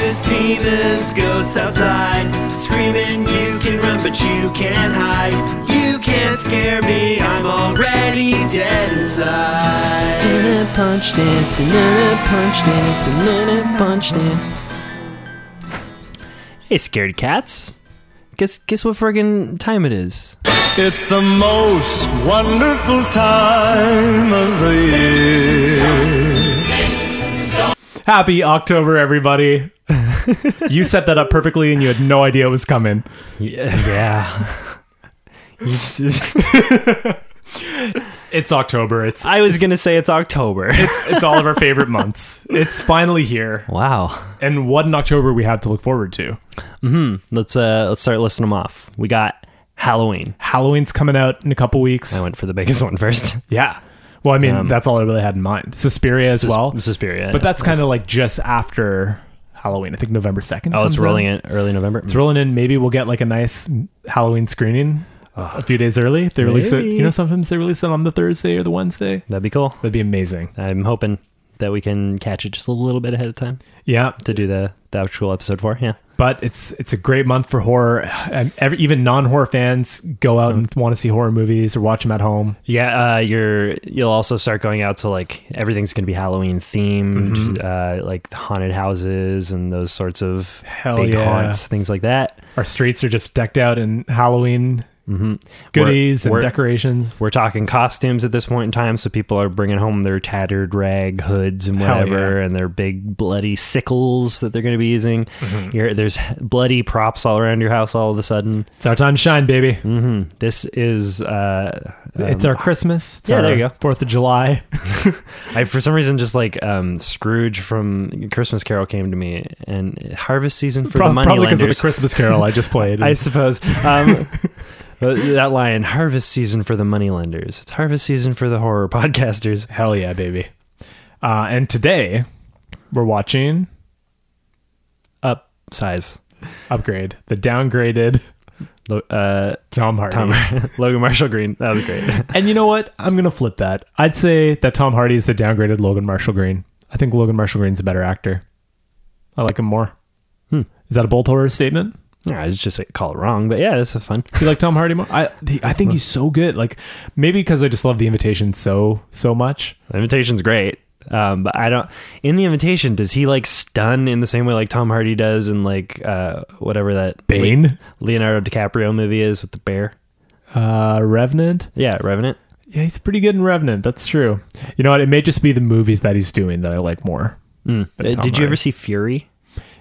There's demons, ghosts outside, screaming you can run but you can't hide. You can't scare me, I'm already dead inside. Dun-dun punch dance, dun-dun punch dance, dun-dun punch dance. Hey, scaredy cats. Guess guess what friggin' time it is? It's the most wonderful time of the year. Happy October, everybody. you set that up perfectly and you had no idea it was coming. Yeah. It's October. It's I was gonna say it's October. it's, it's all of our favorite months. It's finally here. wow. And what an October we have to look forward to. Let's uh let's start listing them off. We got Halloween. Halloween's coming out in a couple weeks. I went for the biggest one first. Yeah. Well, I mean, Um, that's all I really had in mind. Suspiria as well. Suspiria. But that's kind of like just after Halloween. I think November 2nd. oh, it's rolling out. in early November. It's rolling in. Maybe we'll get like a nice Halloween screening a few days early. If they release it, you know, sometimes they release it on the Thursday or the Wednesday. That'd be cool. That'd be amazing. I'm hoping that we can catch it just a little bit ahead of time Yeah. to do the the actual episode for. Yeah. But it's it's a great month for horror. And every, even non horror fans go out and want to see horror movies or watch them at home. Yeah, uh, you're you'll also start going out to like everything's gonna be Halloween themed, Mm-hmm. uh, like haunted houses and those sorts of Hell big yeah. haunts, things like that. Our streets are just decked out in Halloween goodies We're- and we're- decorations. We're talking costumes at this point in time, so people are bringing home their tattered rag hoods and whatever, yeah. and their big bloody sickles that they're going to be using. Mm-hmm. There's bloody props all around your house all of a sudden. It's our time to shine, baby. hmm This is uh, it's um, our Christmas. It's yeah, our there you go. Fourth of July. I for some reason just like um, Scrooge from Christmas Carol came to me, and harvest season for the money Probably because of the. Christmas Carol I just played. I suppose. Um, that line, harvest season for the money lenders. It's harvest season for the horror podcasters. Hell yeah, baby. Uh, and today we're watching Upsize. Upgrade, the downgraded Uh, Tom Hardy. Tom Logan Marshall Green. That was great. And you know what? I'm gonna flip that. I'd say that Tom Hardy is the downgraded Logan Marshall Green. I think Logan Marshall Green's a better actor. I like him more. Hmm. Is that a bold horror statement? Yeah, I just like, call it wrong, but yeah, this is fun. You like Tom Hardy more? I the- I think he's so good. Like maybe because I just love the invitation so so much. The invitation's great. Um, but I don't. In the invitation, does he like stun in the same way like Tom Hardy does in like uh, whatever that Bane, Leonardo DiCaprio movie is with the bear? uh, Revenant. Yeah, Revenant. Yeah, he's pretty good in Revenant. That's true. You know what? It may just be the movies that he's doing that I like more. Mm. Uh, did you ever see Fury?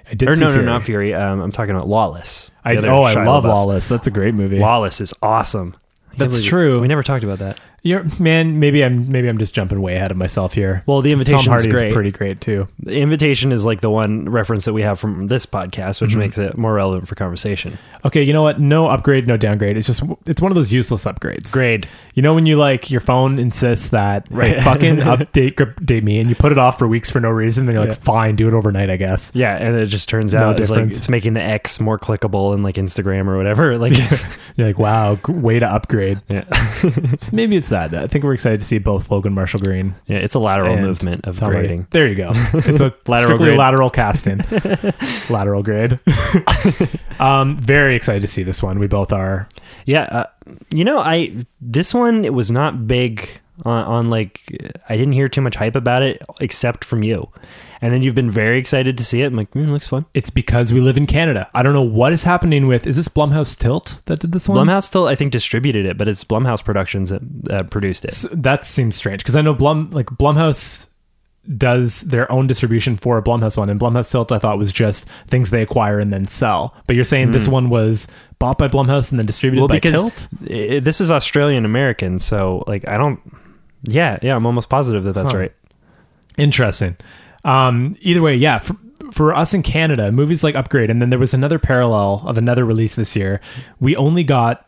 I did or see no, Fury. no, not Fury. Um, I'm talking about Lawless. I, oh, I love LaBeouf. Lawless. That's a great movie. Lawless is awesome. That's believe true. We never talked about that. You're man. Maybe I'm maybe I'm just jumping way ahead of myself here. Well, the invitation Tom Hardy is pretty great too. The invitation is like the one reference that we have from this podcast, Mm-hmm. which makes it more relevant for conversation. Okay, you know what? No upgrade, no downgrade. It's just it's one of those useless upgrades. Grade. You know when you like your phone insists that right Right. fucking update update me and you put it off for weeks for no reason, then you're like, Yeah. fine, do it overnight, I guess. Yeah, and it just turns No out it's like it's making the X more clickable in like Instagram or whatever. Like, You're like, wow, way to upgrade. yeah, It's, maybe it's that. I think we're excited to see both Logan Marshall Green yeah, it's a lateral movement of Tom grading. There you go. It's a Lateral strictly lateral casting. lateral grade. um, very excited to see this one. We both are. Yeah, uh, you know, I this one it was not big on, on like I didn't hear too much hype about it except from you, and then you've been very excited to see it. I'm like, mm, looks fun. It's because we live in Canada. I don't know what is happening with. Is this Blumhouse Tilt that did this one? Blumhouse Tilt, I think distributed it, but it's Blumhouse Productions that uh, produced it. S- that seems strange because I know Blum like Blumhouse does their own distribution for a Blumhouse one, and Blumhouse Tilt I thought was just things they acquire and then sell. But you're saying this one was bought by Blumhouse and then distributed Hmm. Well, by because Tilt. i this is Australian American, so like I don't. Yeah, yeah, I'm almost positive that that's Huh. right. Interesting. Um, either way, yeah. For, for us in Canada, movies like Upgrade, and then there was another parallel of another release this year. We only got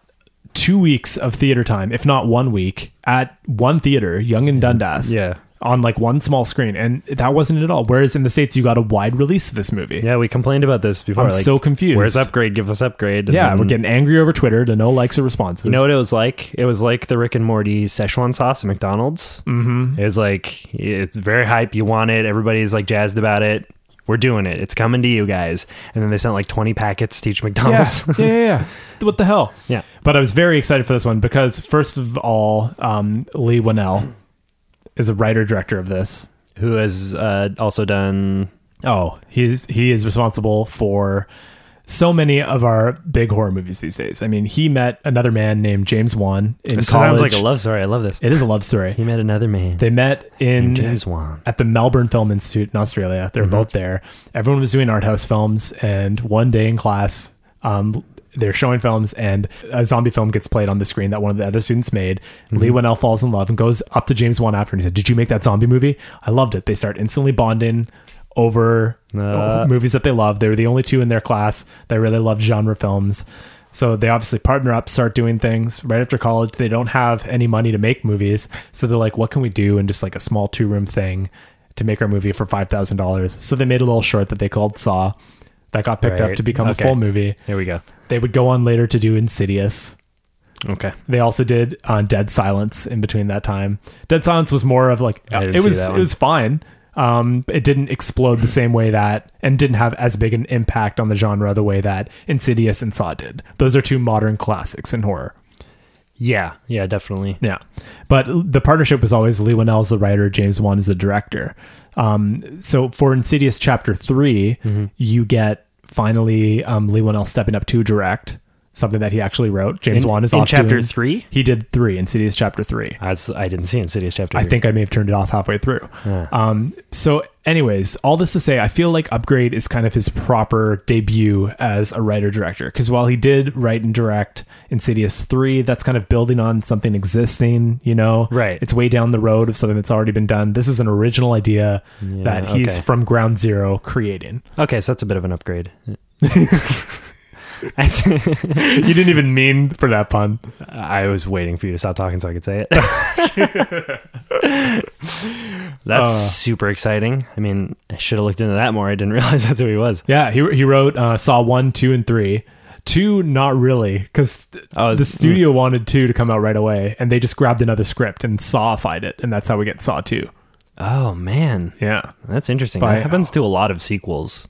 two weeks of theater time, if not one week, at one theater, Yonge and Dundas. Yeah. On like one small screen, and that wasn't it at all. Whereas in the states, you got a wide release of this movie. Yeah, we complained about this before. I'm like, so confused. Where's upgrade? Give us upgrade. And Yeah, then- we're getting angry over Twitter to no likes or responses. You know what it was like? It was like the Rick and Morty Szechuan sauce at McDonald's. Mm-hmm. It was like it's very hype. You want it. Everybody's like jazzed about it. we're doing it. It's coming to you guys. And then they sent like 20 packets to each Yeah, McDonald's. yeah, yeah, yeah. What the hell? Yeah. But I was very excited for this one because, first of all, um, Leigh Whannell is a writer director of this. Who has uh, also done Oh, he's he is responsible for so many of our big horror movies these days. I mean, he met another man named James Wan in This college. sounds like a love story. I love this. It is a love story. He met another man. They met in James Wan. at the Melbourne Film Institute in Australia. They were both there. Everyone was doing art house films, and one day in class, um, they're showing films, and a zombie film gets played on the screen that one of the other students made. Leigh Whannell falls in love and goes up to James Wan after, and he said, "Did you make that zombie movie? I loved it." They start instantly bonding over Uh. movies that they love. They were the only two in their class that really loved genre films. So they obviously partner up, start doing things right after college. They don't have any money to make movies, so they're like, "What can we do?" in just like a small two room thing to make our movie for five thousand dollars. So they made a little short that they called Saw, that got picked up to become Okay. a full movie. There we go. They would go on later to do Insidious. Okay. They also did uh, Dead Silence in between that time. Dead Silence was more of like it was it was fine. Um, it didn't explode the same way that and didn't have as big an impact on the genre the way that Insidious and Saw did. Those are two modern classics in horror. Yeah. Yeah, definitely. Yeah, but the partnership was always Leigh Whannell's the writer, James Wan is the director. Um, so for Insidious Chapter 3 Mm-hmm. you get finally um, Leigh Whannell stepping up to direct something that he actually wrote. James In- Wan is in chapter doing- three? He did three Insidious Chapter Three. That's, I didn't see Insidious chapter. I three. think I may have turned it off halfway through. Um, so, anyways, all this to say, I feel like Upgrade is kind of his proper debut as a writer director. Because while he did write and direct Insidious 3, that's kind of building on something existing, you know? Right. It's way down the road of something that's already been done. This is an original idea that he's okay. from ground zero creating. Okay, so that's a bit of an upgrade. you didn't even mean for that pun. I was waiting for you to stop talking so I could say it. That's Uh. super exciting. I mean, I should have looked into that more. I didn't realize that's who he was. Yeah, he, he wrote uh, Saw 1, 2, and 3. Two, not really, because Oh, the studio wanted two to come out right away, and they just grabbed another script and sawified it, and that's how we get Saw 2. Oh man, Yeah. that's interesting. By- that happens to a lot of sequels.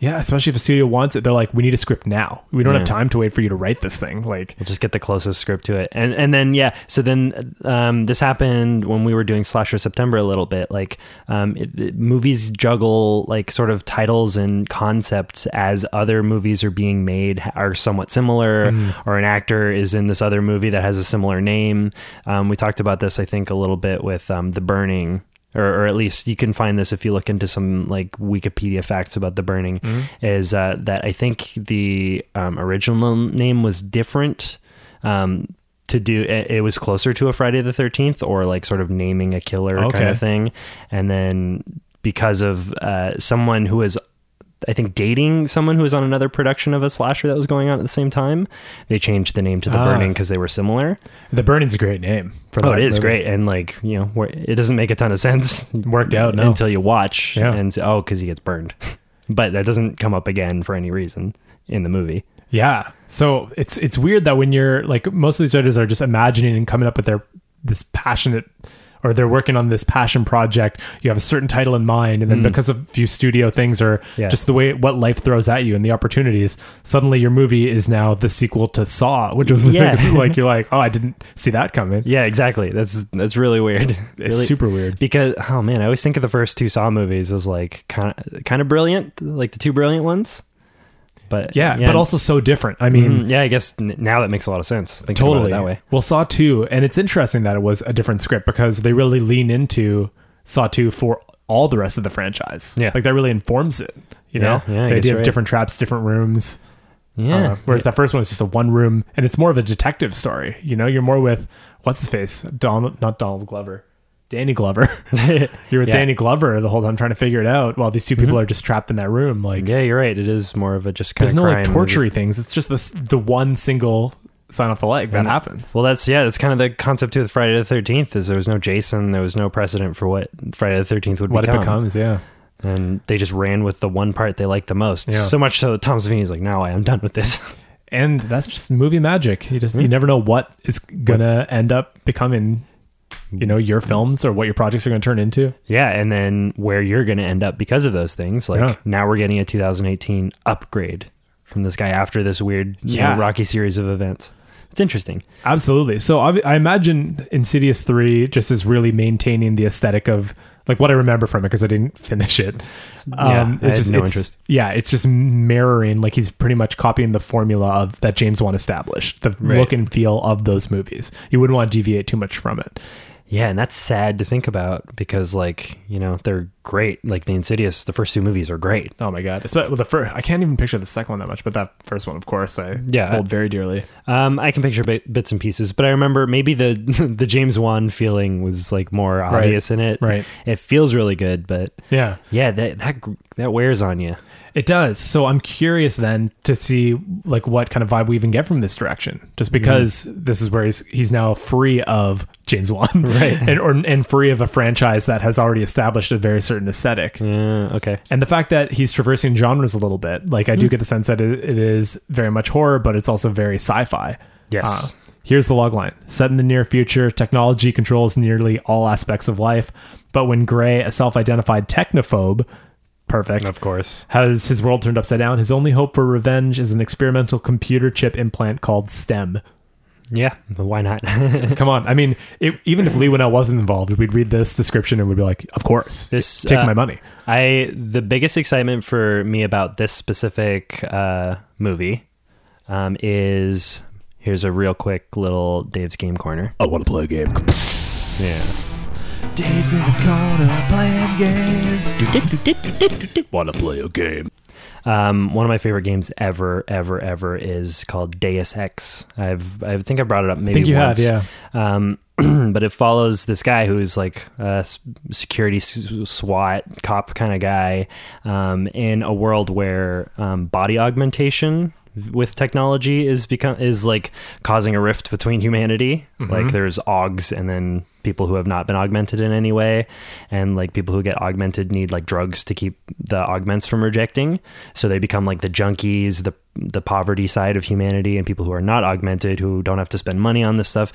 Yeah, especially if a studio wants it, they're like, we need a script now. We don't have time to wait for you to write this thing. Like, We'll just get the closest script to it, and and then yeah. So then um, this happened when we were doing Slasher September a little bit. Like um, it, it- movies juggle like sort of titles and concepts as other movies are being made are somewhat similar, or an actor is in this other movie that has a similar name. Um, we talked about this, I think, a little bit with um, The Burning. Or, or at least you can find this if you look into some like Wikipedia facts about the burning. Is uh, that I think the um, original name was different um, to do it, it was closer to a Friday the 13th or like sort of naming a killer kind of thing and then because of uh, someone who was I think dating someone who was on another production of a slasher that was going on at the same time they changed the name to the Ah. burning because they were similar The Burning's a great name. For oh it is movie. great and like you know it doesn't make a ton of sense Worked out, no. until you watch Yeah. and say, oh because he gets burned but that doesn't come up again for any reason in the movie Yeah. So it's it's weird that when you're like most of these writers are just imagining and coming up with their this passionate or they're working on this passion project, you have a certain title in mind, and then because of a few studio things or Mm. Yeah. just the way what life throws at you and the opportunities, suddenly your movie is now the sequel to Saw, which was Yeah. like you're like, oh, I didn't see that coming. Yeah, exactly. That's that's really weird. It's Really- super weird. because oh man, I always think of the first two Saw movies as like kind of kind of brilliant, like the two brilliant ones. But Yeah, but also so different. I mean, Mhm. yeah, I guess n- now that makes a lot of sense. Totally that way. Well, Saw Two, and it's interesting that it was a different script because they really lean into Saw Two for all the rest of the franchise. Yeah. like that really informs it. You know, Yeah, yeah, idea of right. different traps, different rooms. Yeah. Uh, whereas that first one was just a one room, and it's more of a detective story. You know, you're more with what's his face, Donald, not Donald Glover, Danny Glover. you're with Yeah. Danny Glover the whole time trying to figure it out, while these 2 people are just trapped in that room. Like, yeah, you're right. It is more of a just kind of. there's of no like tortury movie. things. It's just this the one single sign off the leg that And- happens. Well, that's yeah. That's kind of the concept with Friday the Thirteenth. Is there was no Jason, there was no precedent for what Friday the Thirteenth would What become. it becomes, yeah. and they just ran with the one part they liked the most. Yeah. So much so that Tom Savini's like, now I am done with this." and that's just movie magic. You just you Hmm. never know what is gonna end up becoming you know your films or what your projects are going to turn into. Yeah, and then where you're going to end up because of those things. Like Yeah. now we're getting a 2018 upgrade from this guy after this weird, you know, Yeah. rocky series of events. It's interesting. Absolutely. So I, I imagine Insidious three just is really maintaining the aesthetic of like what I remember from it because I didn't finish it. Um, Yeah, I had no it's- interest. Yeah, it's just mirroring like he's pretty much copying the formula of that James Wan established, the Right. look and feel of those movies. You wouldn't want to deviate too much from it. Yeah, and that's sad to think about because, like, you know, they're great. Like the Insidious, the first two movies are great. Oh my god! With the first, I can't even picture the second one that much, but that first one, of course, I Yeah. hold very dearly. Um, I can picture bit, bits and pieces, but I remember maybe the the James Wan feeling was like more obvious in it. right. It feels really good, but Yeah, yeah, that that that wears on you. It does. So I'm curious then to see like what kind of vibe we even get from this direction. Just because this is where he's he's now free of James Wan, right? And or and free of a franchise that has already established a very certain aesthetic. Yeah. Okay. And the fact that he's traversing genres a little bit, like I do get the sense that it, it is very much horror, but it's also very sci-fi. Yes. Uh, here's the logline: Set in the near future, technology controls nearly all aspects of life. But when Gray, a self-identified technophobe, perfect, Of course. has his world turned upside down. His only hope for revenge is an experimental computer chip implant called STEM. Yeah. Why not? Come on, I mean, it, even if Leigh Whannell wasn't involved, we'd read this description and we'd be like, "Of course, This, take uh, my money." I the biggest excitement for me about this specific uh, movie um, is here's a real quick little Dave's game corner. I want to play a game. Yeah. Dave's in the corner playing games. Wanna play a game? Um, one of my favorite games ever, ever, ever is called Deus Ex. I've I think I brought it up maybe think you have, yeah. Um, but it follows this guy who's like a s- security SWAT cop kind of guy um, in a world where um, body augmentation with technology is become is like causing a rift between humanity. Like there's augs and then people who have not been augmented in any way. And like people who get augmented need like drugs to keep the augments from rejecting. So they become like the junkies the the poverty side of humanity and people who are not augmented who don't have to spend money on this stuff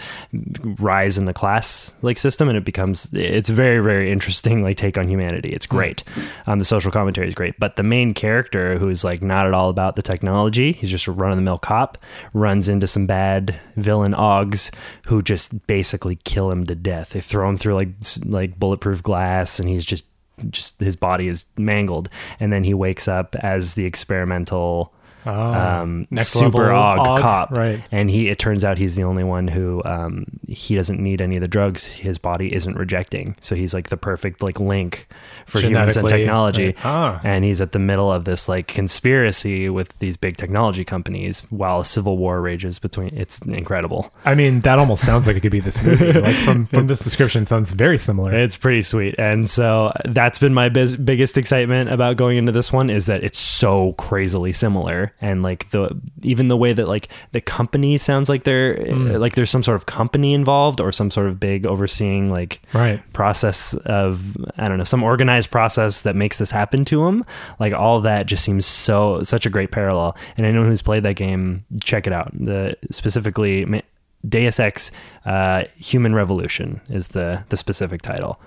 rise in the class like system and it becomes it's very very interesting like take on humanity. It's great. Um, the social commentary is great. But the main character who's like not at all about the technology he's just a run-of-the-mill cop runs into some bad villain augs who just basically kill him to death. They throw him through like like bulletproof glass and he's just just his body is mangled. And then he wakes up as the experimental um, next super og, og, cop right. and he it turns out he's the only one who um, he doesn't need any of the drugs his body isn't rejecting so he's like the perfect like link for humans and technology right. Ah. and he's at the middle of this like conspiracy with these big technology companies while a civil war rages between it's incredible I mean, that almost sounds like it could be this movie. Like from from this description, it sounds very similar. It's pretty sweet. And so that's been my biz- biggest excitement about going into this one is that it's so crazily similar and like the even the way that like the company sounds like they're Mm. like there's some sort of company involved or some sort of big overseeing like Right. process of I don't know some organized process that makes this happen to them. Like all that just seems so such a great parallel. And anyone who's played that game, check it out. The specifically Deus Ex uh, Human Revolution is the the specific title.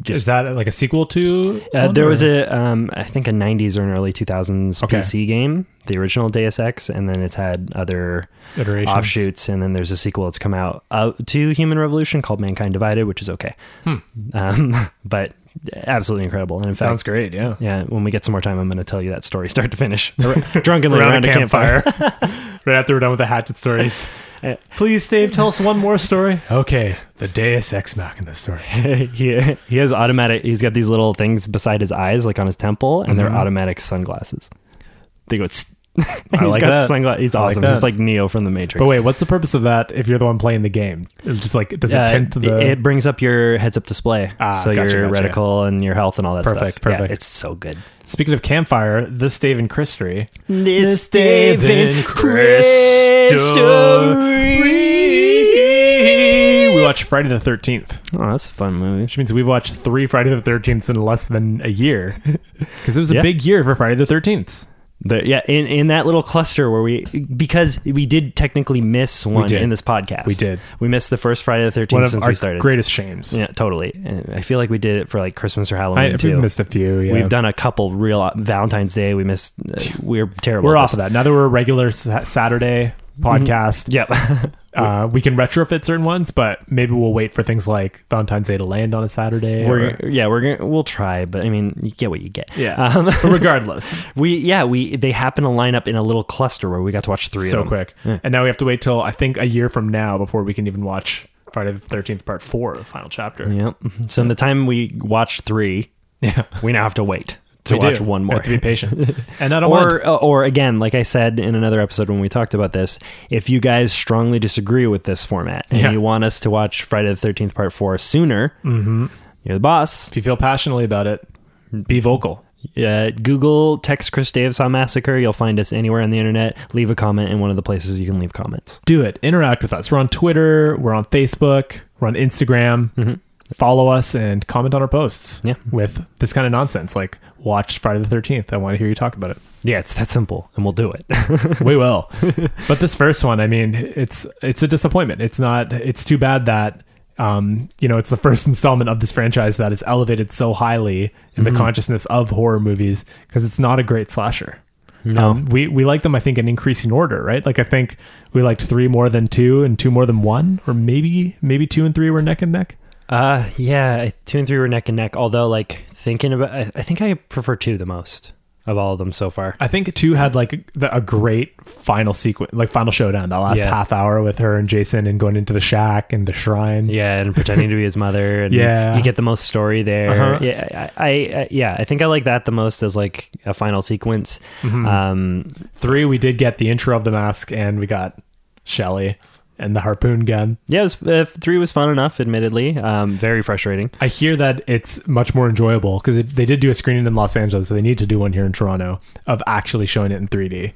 Just Is that like a sequel to? uh, there or- was a, um, I think a '90s or an early 2000s Okay. PC game, the original Deus Ex, and then it's had other Iterations. offshoots, and then there's a sequel that's come out uh, to Human Revolution called Mankind Divided, which is okay, um, but absolutely incredible. And in Sounds fact, great. Yeah. yeah, when we get some more time, I'm going to tell you that story, start to finish, drunkenly Around around, a campfire. right after we're done with the hatchet stories. Please, Dave, tell us one more story. Okay, the Deus Ex Machina story. he he has automatic. He's got these little things beside his eyes, like on his temple, and they're Mhm. automatic sunglasses. They go. Tss. I He's like got that. sungla- He's I like awesome. that. He's like Neo from the Matrix. But wait, what's the purpose of that if you're the one playing the game? It's just like, does it Uh, tend to the. it brings up your heads-up display, Ah, so gotcha, your gotcha. reticle and your health and all that Perfect, stuff. Yeah, perfect. it's so good. Speaking of campfire, this Dave and Chris story. This Dave and Chris We watched Friday the 13th, Oh, that's a fun movie. which means we've watched three Friday the 13th in less than a year. Because it was a Yeah. big year for Friday the 13th. The, yeah, in, in that little cluster where we because we did technically miss one in this podcast. We did. We missed the first Friday the Thirteenth since we started. greatest shames. Yeah, totally. And I feel like we did it for like Christmas or Halloween I We missed a few. Yeah. We've done a couple real Valentine's Day. We missed. Uh, we're terrible. We're at off this. of that. Now that we're a regular sa- Saturday podcast, Yep. uh, we can retrofit certain ones, but maybe we'll wait for things like Valentine's Day to land on a Saturday. we're or- yeah we're gonna we'll try, but I mean you get what you get. yeah. Um, regardless, we yeah we they happen to line up in a little cluster where we got to watch three so of them. quick. And now we have to wait till I think a year from now before we can even watch Friday the Thirteenth Part Four, the final chapter. Yep. So in the time we watch three, Yeah, we now have to wait to We do. watch one more. have to be patient. And I don't want. or or again, like I said in another episode when we talked about this, if you guys strongly disagree with this format and Yeah. you want us to watch Friday the Thirteenth Part Four sooner, Mm-hmm. you're the boss. If you feel passionately about it, be vocal. Uh, Google text Chris Davison massacre. You'll find us anywhere on the internet. Leave a comment in one of the places you can leave comments. Do it. Interact with us. We're on Twitter. We're on Facebook. We're on Instagram. Follow us and comment on our posts. Yeah. With this kind of nonsense, like watch Friday the Thirteenth. I want to hear you talk about it. Yeah, it's that simple, and we'll do it. we will. but this first one, I mean, it's it's a disappointment. It's not. It's too bad that um, you know it's the first installment of this franchise that is elevated so highly in the consciousness of horror movies because it's not a great slasher. No. Um, we we like them. I think in increasing order, right? Like I think we liked three more than two, and two more than one, or maybe maybe two and three were neck and neck. Uh, yeah, two and three were neck and neck. Although, like thinking about, I, I think I prefer two the most of all of them so far. I think two had like the, a great final sequence, like final showdown. That last Yeah. half hour with her and Jason, and going into the shack and the shrine. Yeah, and pretending to be his mother. And Yeah. you get the most story there. Uh-huh. Yeah, I, I, I, yeah, I think I like that the most as like a final sequence. Mm-hmm. Um, Three, we did get the intro of the mask, and we got Shelly and the harpoon gun. yeah, it was, uh, three was fun enough. Admittedly, um, very frustrating. I hear that it's much more enjoyable because they did do a screening in Los Angeles, so they need to do one here in Toronto of actually showing it in 3D,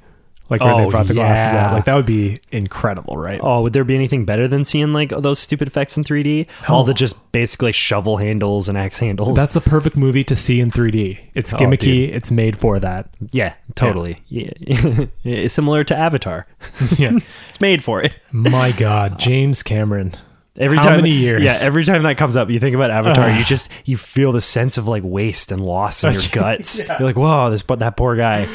like where Oh, they brought the glasses yeah. out. Like that would be incredible, right? Oh, would there be anything better than seeing like those stupid effects in 3D? All the just basically shovel handles and axe handles. That's the perfect movie to see in 3D. It's Oh, gimmicky. it's made for that. yeah, totally. Yeah. It's similar to Avatar. Yeah. It's made for it. My God, James Cameron. Every How time, many years? Yeah, every time that comes up, you think about Avatar. you just you feel the sense of like waste and loss in your guts. You're like, whoa, this but that poor guy.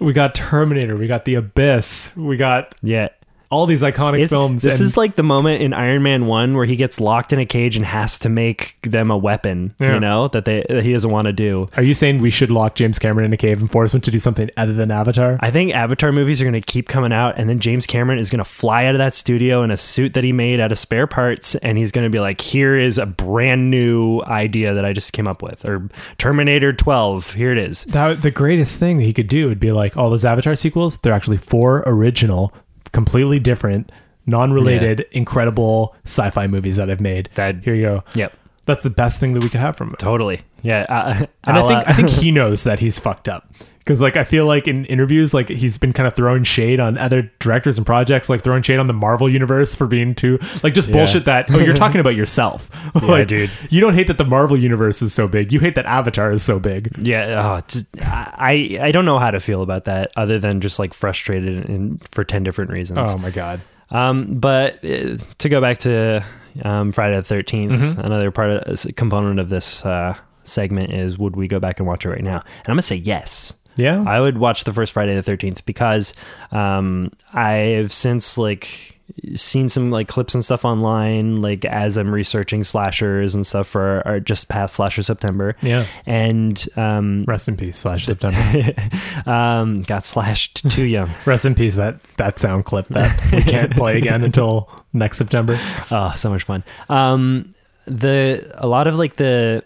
We got Terminator. We got The Abyss. We got Yeah. All these iconic It's- films. This and- is like the moment in Iron Man One where he gets locked in a cage and has to make them a weapon. Yeah. You know that they that he doesn't want to do. Are you saying we should lock James Cameron in a cave and force him to do something other than Avatar? I think Avatar movies are going to keep coming out, and then James Cameron is going to fly out of that studio in a suit that he made out of spare parts, and he's going to be like, "Here is a brand new idea that I just came up with," or Terminator 12. Here it is. that the greatest thing that he could do would be like all those Avatar sequels. They're actually four original, completely different, non-related, incredible sci-fi movies that I've made. That- here you go. Yep, That's the best thing that we could have from him. totally. Yeah, uh, And I I'll, think uh, I think he knows that he's fucked up. Because like I feel like in interviews, like he's been kind of throwing shade on other directors and projects, like throwing shade on the Marvel universe for being too like just bullshit that oh you're talking about yourself. like, dude. You don't hate that the Marvel universe is so big. You hate that Avatar is so big. yeah. Oh, just, I I don't know how to feel about that other than just like frustrated and for ten different reasons. Oh my god. Um, but uh, to go back to um, Friday the 13th, Mm-hmm. another part of component of this uh, segment is would we go back and watch it right now? And I'm gonna say yes. Yeah. I would watch the first Friday the 13th because um, I've since like seen some like clips and stuff online like as I'm researching slashers and stuff for our just past slasher September. Yeah. And um, Rest in peace, slash September. um, got slashed too young. Rest in peace that that sound clip that we can't play again until next September. Oh, so much fun. Um, the a lot of like the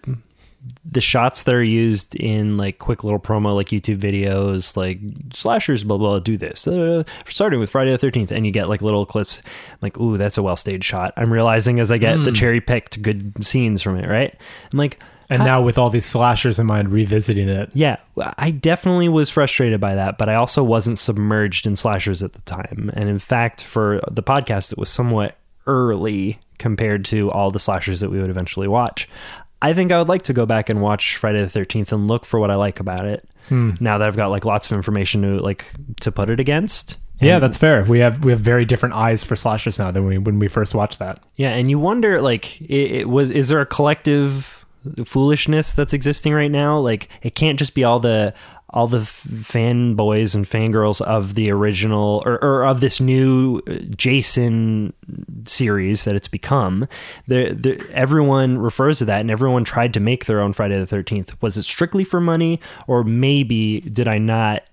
the shots that are used in like quick little promo like YouTube videos, like slashers, blah blah, do this. Uh, starting with Friday the Thirteenth, and you get like little clips. I'm like, ooh, that's a well staged shot. I'm realizing as I get the cherry picked good scenes from it. Right? I'm like, And now with all these slashers in mind, revisiting it. yeah, I definitely was frustrated by that, but I also wasn't submerged in slashers at the time. And in fact, for the podcast, it was somewhat early compared to all the slashers that we would eventually watch. I think I would like to go back and watch Friday the 13th and look for what I like about it. Hmm. now that I've got like lots of information to like to put it against. Yeah, that's fair. We have we have very different eyes for slashers now than we when we first watched that. Yeah, and you wonder like it, it was is there a collective foolishness that's existing right now? Like it can't just be all the all the f- fanboys and fangirls of the original or, or of this new uh, Jason series that it's become. The, the everyone refers to that, and everyone tried to make their own Friday the Thirteenth. Was it strictly for money, or maybe did I not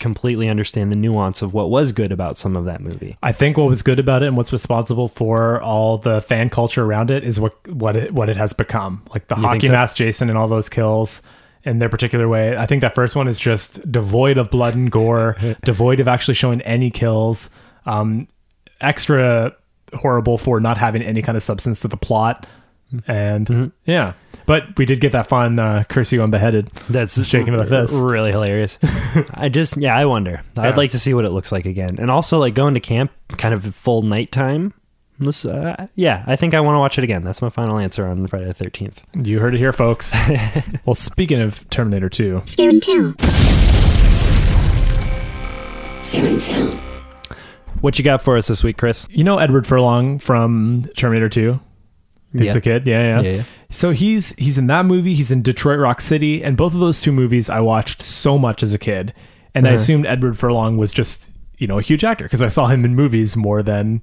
completely understand the nuance of what was good about some of that movie? I think what was good about it and what's responsible for all the fan culture around it is what what it, what it has become. Like the You hockey so? mask Jason and all those kills in their particular way. I think that first one is just devoid of blood and gore, devoid of actually showing any kills. Um, extra horrible for not having any kind of substance to the plot. And Mm-hmm. yeah, but we did get that fun uh, curse you unbeheaded. That's Shaking it with this. Really hilarious. I just, yeah, I wonder. Yeah. I'd like to see what it looks like again, and also like going to camp, kind of full nighttime. This, uh, yeah, I think I want to watch it again. That's my final answer on Friday the Thirteenth. You heard it here, folks. well, speaking of Terminator 2, Scare and tell. Scare and tell. What you got for us this week, Chris? you know Edward Furlong from Terminator 2? He's Yeah. the kid. Yeah, yeah, Yeah, yeah. So he's he's in that movie. He's in Detroit Rock City, and both of those two movies I watched so much as a kid, and I Uh-huh. assumed Edward Furlong was just you know a huge actor because I saw him in movies more than,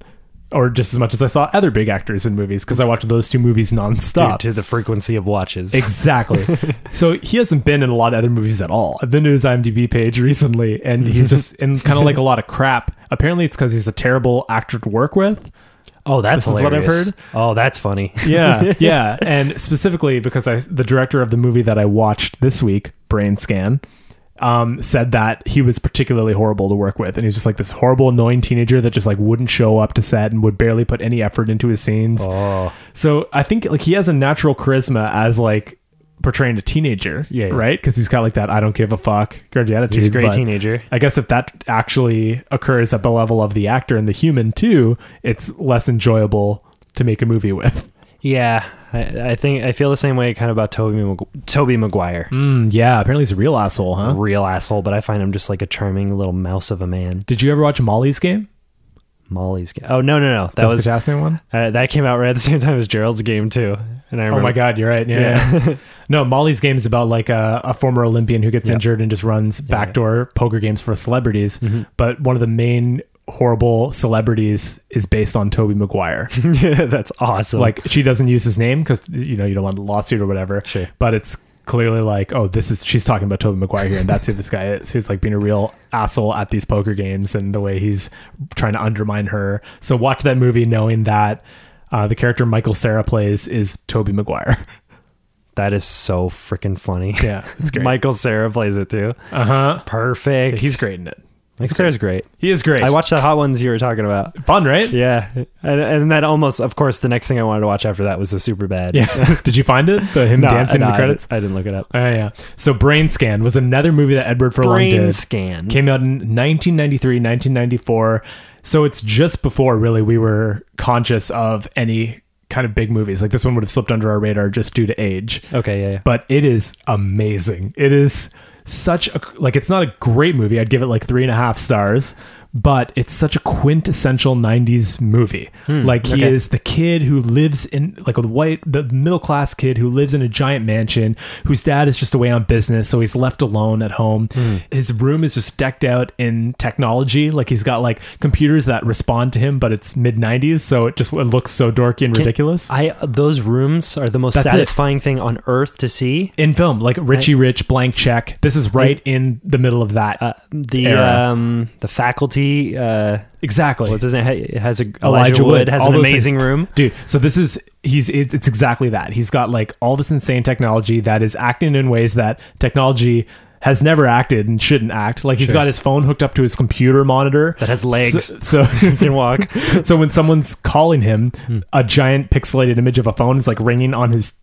or just as much as I saw other big actors in movies because I watched those two movies nonstop. Due to the frequency of watches. Exactly. so he hasn't been in a lot of other movies at all. I've been to his IMDb page recently, and he's just in kind of like a lot of crap. Apparently, it's because he's a terrible actor to work with. oh, that's what I've heard. Oh, that's funny. Yeah, yeah, and specifically because I, the director of the movie that I watched this week, Brain Scan, um, said that he was particularly horrible to work with, and he was just like this horrible, annoying teenager that just like wouldn't show up to set and would barely put any effort into his scenes. Oh, So I think like he has a natural charisma as like portraying a teenager, Yeah, yeah. right? Because he's got like that I don't give a fuck attitude. he's a great but teenager. I guess if that actually occurs at the level of the actor and the human too, it's less enjoyable to make a movie with. Yeah, I, I think I feel the same way kind of about Tobey Mag- Tobey Maguire. Mm, yeah, apparently he's a real asshole, huh? Real asshole, but I find him just like a charming little mouse of a man. Did you ever watch Molly's game? Molly's game. Oh no no no, that Jessica was Chastain one. uh, that came out right at the same time as Gerald's game too. And I Oh my god, you're right. Yeah. yeah. no, Molly's game is about like a, a former Olympian who gets Yeah. injured and just runs backdoor poker games for celebrities. Mm-hmm. But one of the main horrible celebrities is based on Tobey Maguire. yeah, that's awesome. like she doesn't use his name because you know you don't want a lawsuit or whatever. Sure. But it's clearly like, oh, this is she's talking about Tobey Maguire here, and that's who this guy is. Who's like being a real asshole at these poker games and the way he's trying to undermine her. So watch that movie knowing that uh, the character Michael Cera plays is Toby Maguire. that is so freaking funny. yeah, it's great. Michael Cera plays it too. uh huh. Perfect. He's great in it. Michael Cera's great. He is great. I watched that Hot Ones you were talking about. Fun, right? Yeah, and, and that almost, of course, the next thing I wanted to watch after that was the Super Bad. Yeah. Did you find it? The him No, dancing no, in the I credits. didn't- I didn't look it up. Oh yeah. So Brain Scan was another movie that Edward Furlong Brain did. scan. Came out in 1993, 1994. So it's just before really we were conscious of any kind of big movies. Like this one would have slipped under our radar just due to age. Okay, yeah, yeah. But it is amazing. It is such a like it's not a great movie. I'd give it like three and a half stars. But it's such a quintessential '90s movie. like he Hmm, okay. is the kid who lives in like a white, the middle class kid who lives in a giant mansion, whose dad is just away on business, so he's left alone at home. Hmm. His room is just decked out in technology. Like he's got like computers that respond to him, but it's mid '90s, so it just it looks so dorky and Can- ridiculous. I those rooms are the most That's it. satisfying thing on earth to see. in film, like Richie Rich, blank check. This is right in the middle of that. Uh, the um the faculty uh exactly. what's his name Ha- has a Elijah, Wood, has all an those amazing things. room. dude so this is he's it's, it's exactly that he's got like all this insane technology that is acting in ways that technology has never acted and shouldn't act like he's Sure. got his phone hooked up to his computer monitor That has legs. so, so He can walk. so when someone's calling him Hmm. a giant pixelated image of a phone is like ringing on his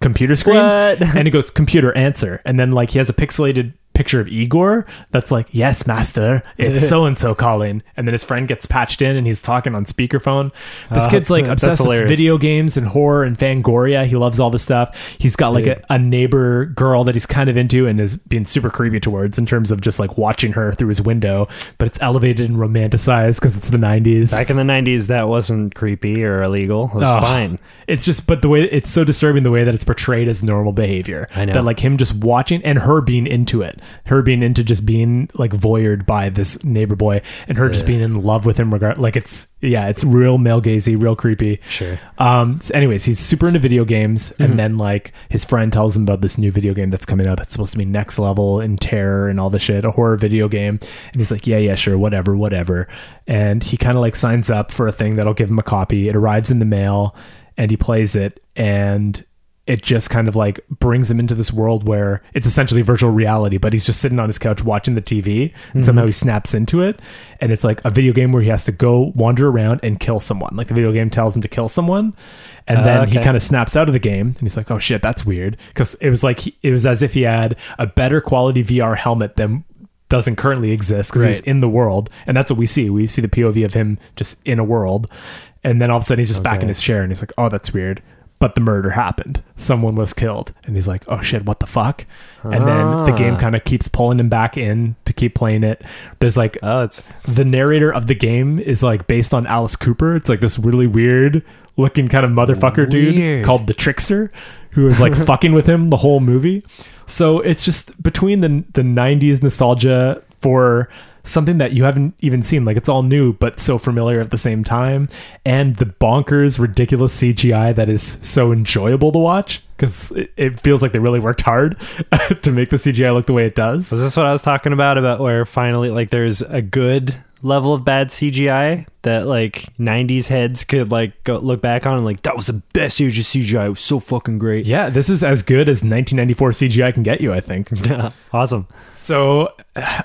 computer screen What? and he goes computer answer and then like he has a pixelated picture of Igor that's like, "Yes, master, it's so and so calling," and then his friend gets patched in and he's talking on speakerphone. This Uh, kid's like obsessed with video games and horror and Fangoria. He loves all this stuff. He's got like a, a neighbor girl that he's kind of into and is being super creepy towards in terms of just like watching her through his window, but it's elevated and romanticized because it's the '90s. Back in the '90s, that wasn't creepy or illegal. It was Oh, fine. It's just, but the way it's so disturbing the way that it's portrayed as normal behavior. I know. that like him just watching and her being into it, her being into just being like voyeured by this neighbor boy, and her just being in love with him. Regard like it's yeah, it's real male gazy, real creepy. Sure. Um. so anyways, he's super into video games, and then like his friend tells him about this new video game that's coming out that's supposed to be next level in terror and all the shit, a horror video game. And he's like, yeah, yeah, sure, whatever, whatever. And he kind of like signs up for a thing that'll give him a copy. It arrives in the mail, and he plays it, and it just kind of like brings him into this world where it's essentially virtual reality, but he's just sitting on his couch watching the TV and somehow he snaps into it. And it's like a video game where he has to go wander around and kill someone. Like the video game tells him to kill someone. And Uh, then he kind of snaps out of the game and he's like, oh shit, that's weird. Cause it was like, he, it was as if he had a better quality VR helmet than doesn't currently exist because he's in the world. And that's what we see. We see the POV of him just in a world. And then all of a sudden he's just back in his chair and he's like, oh, that's weird. But the murder happened. Someone was killed. And he's like, oh shit, what the fuck? And then the game Ah. kind of keeps pulling him back in to keep playing it. There's like Oh, it's the narrator of the game is like based on Alice Cooper. It's like this really weird looking kind of motherfucker dude called the Trickster who is like fucking with him the whole movie. So it's just between the the 90s nostalgia for something that you haven't even seen. Like it's all new but so familiar at the same time. And the bonkers ridiculous CGI that is so enjoyable to watch cuz it, it feels like they really worked hard to make the CGI look the way it does. Was this what I was talking about? About where finally, like, there's a good level of bad CGI that like '90s heads could like go look back on and like that was the best age of CGI. It was so fucking great. Yeah, this is as good as 1994 CGI can get you, I think. awesome. So,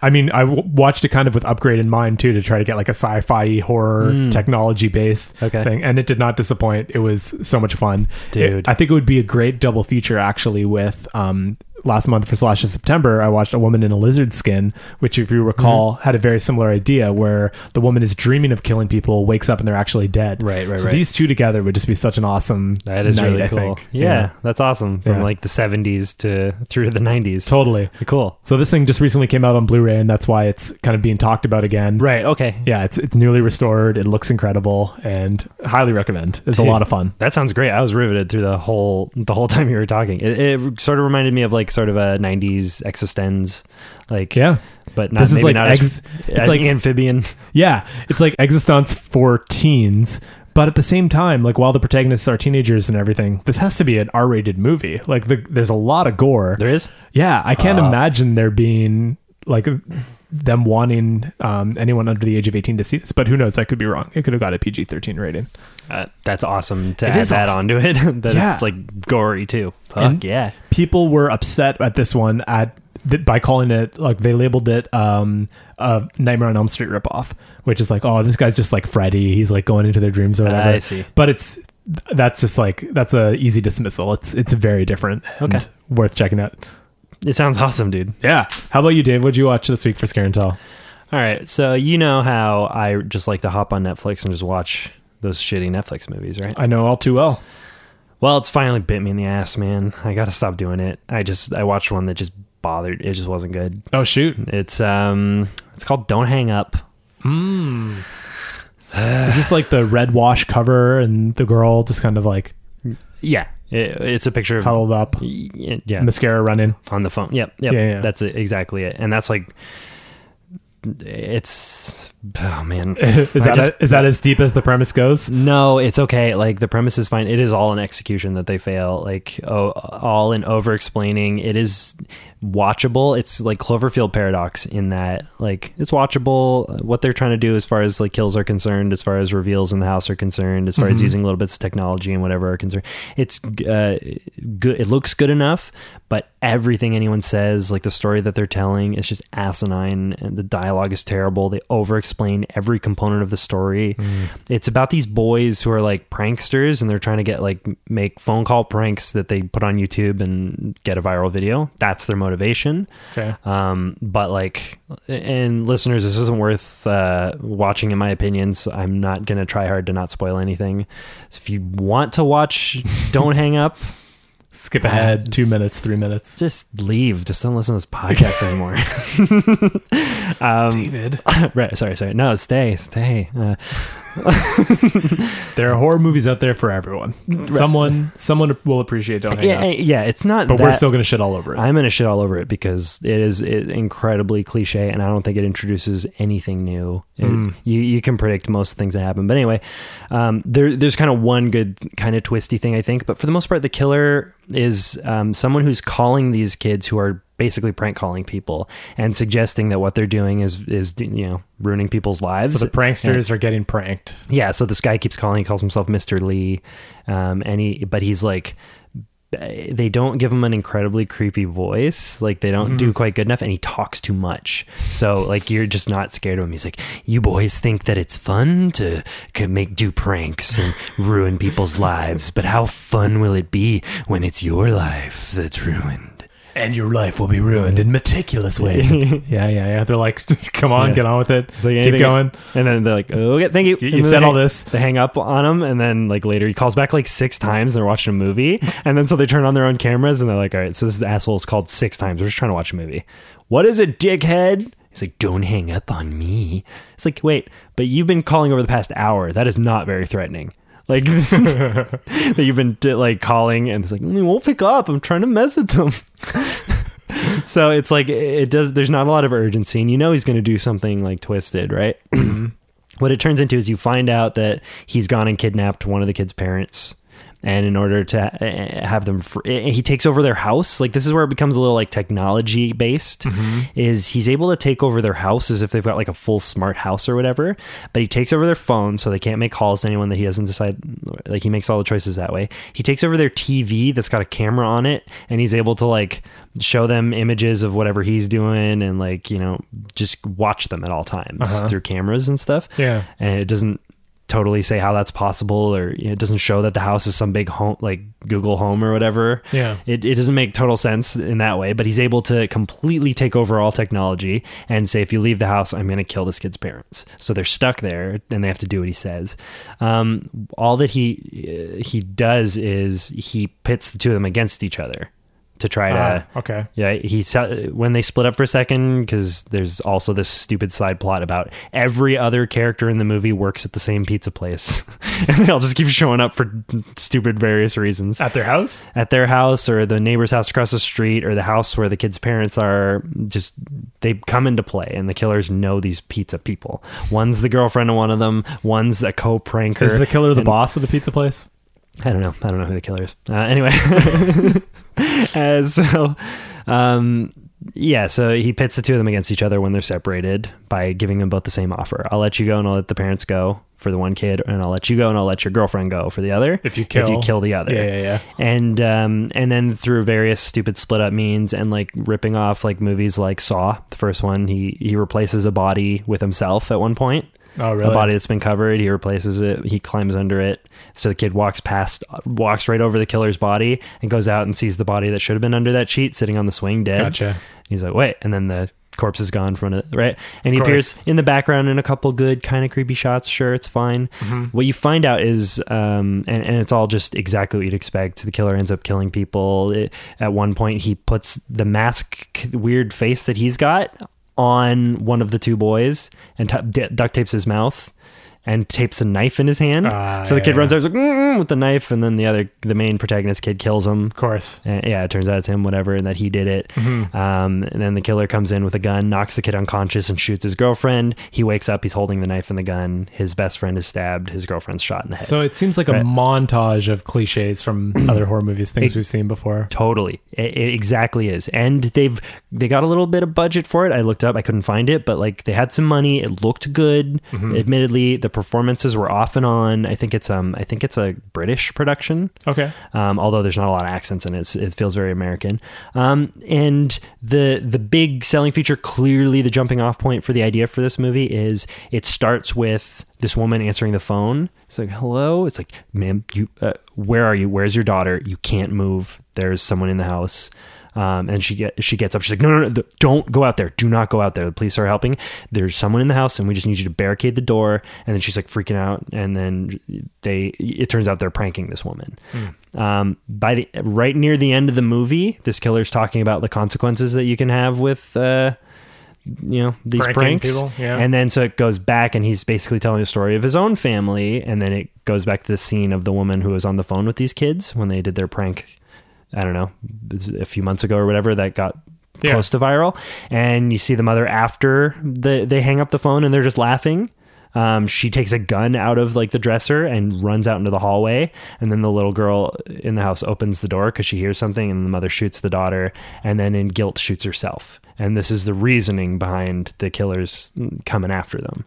I mean, I w- watched it kind of with upgrade in mind too to try to get like a sci-fi horror hmm. technology based Okay. thing, and it did not disappoint. It was so much fun, Dude. It- I think it would be a great double feature actually with um. Last month for Slasher September, I watched A Woman in a Lizard Skin, which, if you recall, Mm-hmm. had a very similar idea where the woman is dreaming of killing people, wakes up, and they're actually dead. Right, right, so right. these two together would just be such an awesome That is night, really cool. think. Yeah, that's awesome. From Yeah. like the 70s to through to the 90s. totally. Cool. So this thing just recently came out on Blu-ray, and that's why it's kind of being talked about again. Right. Okay. Yeah, it's it's newly restored. It looks incredible, and highly recommend. It's a lot of fun. That sounds great. I was riveted through the whole the whole time you were talking. It, it sort of reminded me of like sort of a '90s Existenz, like Yeah, but not This is maybe like not ex- as it's like- amphibian. yeah. It's like Existence for teens, but at the same time, like while the protagonists are teenagers and everything, this has to be an R-rated movie. Like the, there's a lot of gore. There is. Yeah, I can't Uh. imagine there being like them wanting um, anyone under the age of 18 to see this. But who knows? I could be wrong. It could have got a PG-13 rating. Uh, that's awesome to It add that awesome. onto it. that Yeah. it's like gory too. Fuck And- yeah. people were upset at this one at th- by calling it like they labeled it um a Nightmare on Elm Street ripoff, which is like, oh, this guy's just like Freddy. He's like going into their dreams or whatever. I see. But it's that's just like that's a easy dismissal. It's it's very different. and Okay. worth checking out. It sounds awesome, dude. Yeah. How about you, Dave? What'd you watch this week for Scare and Tell? All right. So you know how I just like to hop on Netflix and just watch those shitty Netflix movies, right? I know all too well. Well, it's finally bit me in the ass, man. I got to stop doing it. I just I watched one that just bothered. It just wasn't good. Oh shoot. It's um it's called Don't Hang Up. Hmm. Is this like the red wash cover and the girl just kind of like Yeah. It, it's a picture of cuddled up, yeah, mascara running? on the phone. Yep, yep. Yeah, yeah. That's it, exactly it. And that's like it's oh man. is that just- is that as deep as the premise goes? No, it's okay. Like the premise is fine. It is all an execution that they fail. Like oh, all in over explaining. It is watchable. It's like Cloverfield paradox in that like it's watchable. What they're trying to do as far as like kills are concerned, as far as reveals in the house are concerned, as far as using little bits of technology and whatever are concerned, it's uh, good. It looks good enough, but everything anyone says, like the story that they're telling, is just asinine. And the dialogue is terrible. They over explain every component of the story. It's about these boys who are like pranksters and they're trying to get like make phone call pranks that they put on YouTube and get a viral video. That's their motivation. Okay. Um, but like, and listeners, this isn't worth uh, watching, in my opinion. So I'm not gonna try hard to not spoil anything. So if you want to watch, don't hang up. Skip ahead two minutes, three minutes. Just leave. Just don't listen to this podcast anymore. um, David. right. Sorry. Sorry. No, stay. Stay. Uh, There are horror movies out there for everyone. Someone, someone will appreciate. Don't hang yeah. up. Yeah. It's not. But we're still gonna shit all over it. I'm gonna shit all over it because it is incredibly cliche, and I don't think it introduces anything new. It- Mm. you you can predict most things that happen, but anyway, um, there there's kind of one good kind of twisty thing I think, but for the most part, the killer is um, someone who's calling these kids who are basically prank calling people and suggesting that what they're doing is is you know ruining people's lives. so the pranksters are getting pranked. Yeah, so this guy keeps calling. He calls himself Mister Lee, um, and he but he's like. They don't give him an incredibly creepy voice. Like they don't do quite good enough, and he talks too much. So like you're just not scared of him. He's like, "You boys think that it's fun to make do pranks and ruin people's lives, but how fun will it be when it's your life that's ruined?" And your life will be ruined in meticulous ways. yeah, yeah, yeah. They're like, come on, Yeah. get on with it. It's like Keep anything- going. And then they're like, oh, okay, thank you. You- And you've then said they all hang- this. They hang up on him, and then like later he calls back like six times. They're watching a movie, and then so they turn on their own cameras, and they're like, all right, so this asshole is called six times. We're just trying to watch a movie. What is it, dickhead? He's like, don't hang up on me. It's like, wait, but you've been calling over the past hour. That is not very threatening. Like that you've been like calling, and it's like, "Mm, won't pick up. I'm trying to mess with them. so it's like it does there's not a lot of urgency and you know he's going to do something like twisted right what it turns into is you find out that he's gone and kidnapped one of the kids parents and in order to uh, have them fr- he takes over their house like this is where it becomes a little like technology based is he's able to take over their house as if they've got like a full smart house or whatever but he takes over their phone so they can't make calls to anyone that he doesn't decide like he makes all the choices that way he takes over their tv that's got a camera on it and he's able to like show them images of whatever he's doing and like you know just watch them at all times Uh-huh. through cameras and stuff Yeah. and it doesn't totally say how that's possible or you know, it doesn't show that the house is some big home like google home or whatever. Yeah. it, it doesn't make total sense in that way but he's able to completely take over all technology and say if you leave the house i'm going to kill this kid's parents. So they're stuck there and they have to do what he says. Um, all that he he does is he pits the two of them against each other to try to Ah, okay. yeah, he when they split up for a second because there's also this stupid side plot about every other character in the movie works at the same pizza place, and they all just keep showing up for stupid various reasons At their house? at their house or the neighbor's house across the street or the house where the kids' parents are. Just they come into play, and the killers know these pizza people. One's the girlfriend of one of them. One's a co-pranker. Is the killer the and- boss of the pizza place? I don't know. I don't know who the killer is. Uh, anyway, uh, so um, yeah, so he pits the two of them against each other when they're separated by giving them both the same offer. I'll let you go, and I'll let the parents go for the one kid, and I'll let you go, and I'll let your girlfriend go for the other. If you kill, if you kill- the other, Yeah, yeah, yeah. and um, and then through various stupid split up means and like ripping off like movies like Saw, the first one, he he replaces a body with himself at one point Oh, really? a body that's been covered. He replaces it. He climbs under it. So the kid walks past, walks right over the killer's body, and goes out and sees the body that should have been under that sheet sitting on the swing dead. Gotcha. He's like, wait, and then the corpse is gone from it, right? And he appears in the background in a couple good, kind of creepy shots. Sure, it's fine. Mm-hmm. What you find out is, um, and, and it's all just exactly what you'd expect. The killer ends up killing people. It, at one point, he puts the mask, weird face that he's got on one of the two boys and t- d- duct tapes his mouth and tapes a knife in his hand. Ah, so the yeah, kid runs yeah. out like, "Mm-mm," with the knife, and then the other, the main protagonist kid kills him. Of course. And yeah, it turns out it's him, whatever, and that he did it. Mm-hmm. Um, and then the killer comes in with a gun, knocks the kid unconscious, and shoots his girlfriend. He wakes up, he's holding the knife and the gun. His best friend is stabbed. His girlfriend's shot in the head. So it seems like a montage of cliches from other horror movies, things we've seen before. Totally, it, it exactly is, and they've they got a little bit of budget for it. I looked up, I couldn't find it, but like they had some money. It looked good. Mm-hmm. Admittedly, the performances were off and on. I think it's um I think it's a British production. Okay. Um, although there's not a lot of accents in it, it's, it feels very American. Um, and the the big selling feature, clearly the jumping off point for the idea for this movie is it starts with this woman answering the phone. It's like, "Hello." It's like, "Ma'am, you, uh, where are you? Where's your daughter? You can't move. There's someone in the house." Um, and she get she gets up. She's like, "No, no, no! Don't go out there. Do not go out there. The police are helping. There's someone in the house, and we just need you to barricade the door." And then she's like freaking out. And then they it turns out they're pranking this woman. Um, by the right near the end of the movie, this killer's talking about the consequences that you can have with. Uh, you know these Pranking pranks people, yeah. and then so it goes back and he's basically telling the story of his own family and then it goes back to the scene of the woman who was on the phone with these kids when they did their prank i don't know a few months ago or whatever that got Yeah. close to viral. And you see the mother after the, they hang up the phone and they're just laughing. Um, she takes a gun out of like the dresser and runs out into the hallway. And then the little girl in the house opens the door because she hears something and the mother shoots the daughter and then in guilt shoots herself. And this is the reasoning behind the killers coming after them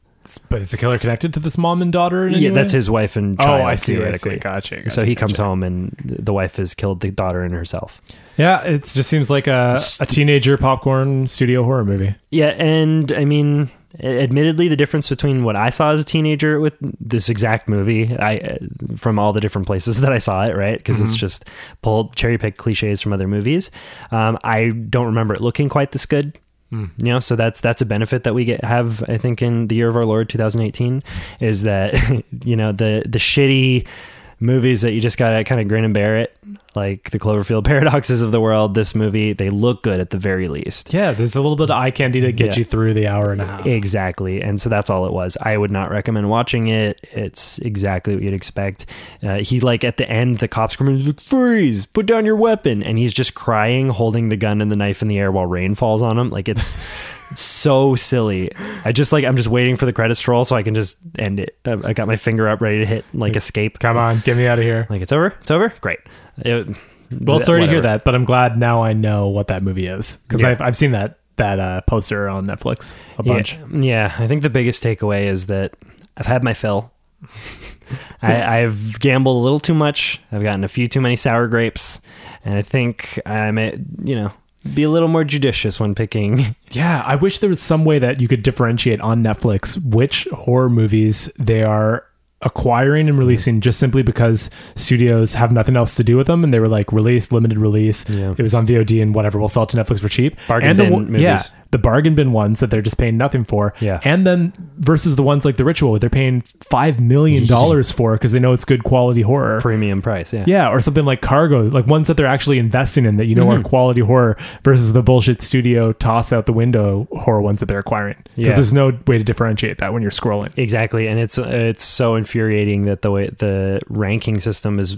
But is the killer connected to this mom and daughter? Yeah that's his wife and Oh, I see, I see. theoretically. Gotcha, so gotcha, he comes gotcha. home and the wife has killed the daughter and herself Yeah, it just seems like a, a teenager popcorn studio horror movie. Yeah, and I mean, admittedly, the difference between what I saw as a teenager with this exact movie, I uh, from all the different places that I saw it, right? Because it's just pulled cherry picked cliches from other movies. Um, I don't remember it looking quite this good. Hmm. You know, so that's that's a benefit that we get have I think in the year of our Lord 2018 is that you know the the shitty movies that you just gotta kind of grin and bear it, like the Cloverfield paradoxes of the world. This movie they look good at the very least. Yeah, there's a little bit of eye candy to get Yeah. you through the hour and a half. Exactly. And so that's all it was. I would not recommend watching it. It's exactly what you'd expect. Uh, he, like, at the end, the cops come in, he's like, freeze, put down your weapon. And he's just crying, holding the gun and the knife in the air while rain falls on him. Like, it's so silly. I just, like, I'm just waiting for the credits to roll so I can just end it. Uh, I got my finger up ready to hit, like, escape. Come on, get me out of here. Like, it's over? It's over? Great. It- Well, sorry to hear that, but I'm glad now I know what that movie is because Yeah. I've, I've seen that that uh, poster on Netflix a bunch. Yeah, yeah, I think the biggest takeaway is that I've had my fill. I, I've gambled a little too much. I've gotten a few too many sour grapes, and I think I'm, a, you know, be a little more judicious when picking. Yeah, I wish there was some way that you could differentiate on Netflix which horror movies they are acquiring and releasing just simply because studios have nothing else to do with them and they were like release limited release Yeah. it was on VOD and whatever we'll sell it to Netflix for cheap Bargain and the, movies. yeah the bargain bin ones that they're just paying nothing for Yeah. and then versus the ones like the ritual they're paying five million dollars for because they know it's good quality horror Premium price, yeah. yeah, or something like Cargo, like ones that they're actually investing in that you know Mm-hmm. are quality horror versus the bullshit studio toss out the window horror ones that they're acquiring. Because Yeah. there's no way to differentiate that when you're scrolling. Exactly, and it's it's so infuriating that the way the ranking system is.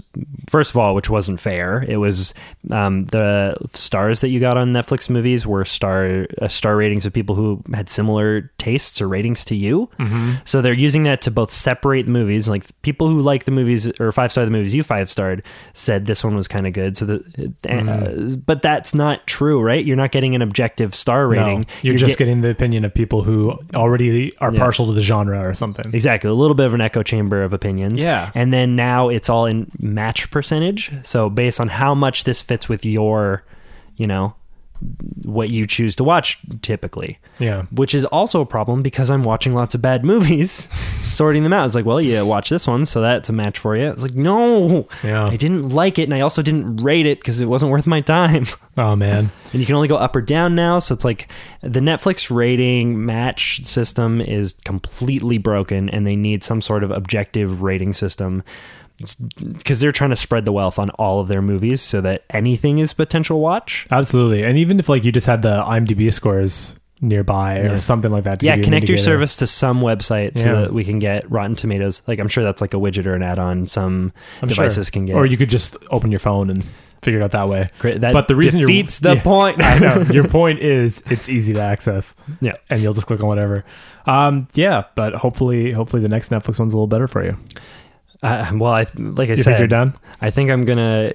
First of all, which wasn't fair. It was um, the stars that you got on Netflix movies were star uh, star ratings of people who had similar tastes or ratings to you. Mm-hmm. So they're using that to both separate the movies. Like people who like the movies or five star the movies you five starred said this one was kind of good. So the, uh, but that's not true, right? You're not getting an objective star rating. No, you're, just get- getting the opinion of people who already are Yeah. partial to the genre or something. Exactly. A little bit of an echo chamber of opinions. Yeah. And then now it's all in match percentage. So based on how much this fits with your, you know, what you choose to watch typically. Yeah. Which is also a problem because I'm watching lots of bad movies, sorting them out. It's like, well, yeah, watch this one, so that's a match for you. It's like, no, Yeah. I didn't like it, and I also didn't rate it because it wasn't worth my time. Oh man. and you can only go up or down now so it's like the netflix rating match system is completely broken and they need some sort of objective rating system because they're trying to spread the wealth on all of their movies so that anything is potential watch Absolutely. And even if like you just had the IMDb scores nearby Yeah. or something like that. to yeah give you an connect your service to some website so Yeah. that we can get rotten tomatoes like i'm sure that's like a widget or an add-on some I'm devices sure. can get Or you could just open your phone and figure it out that way. Cra- that but the reason you're- defeats the Yeah. point I know. Your point is it's easy to access. Yeah. And you'll just click on whatever. Um, yeah, but hopefully hopefully the next Netflix one's a little better for you. Uh, well i like i You said think you're done? I think I'm gonna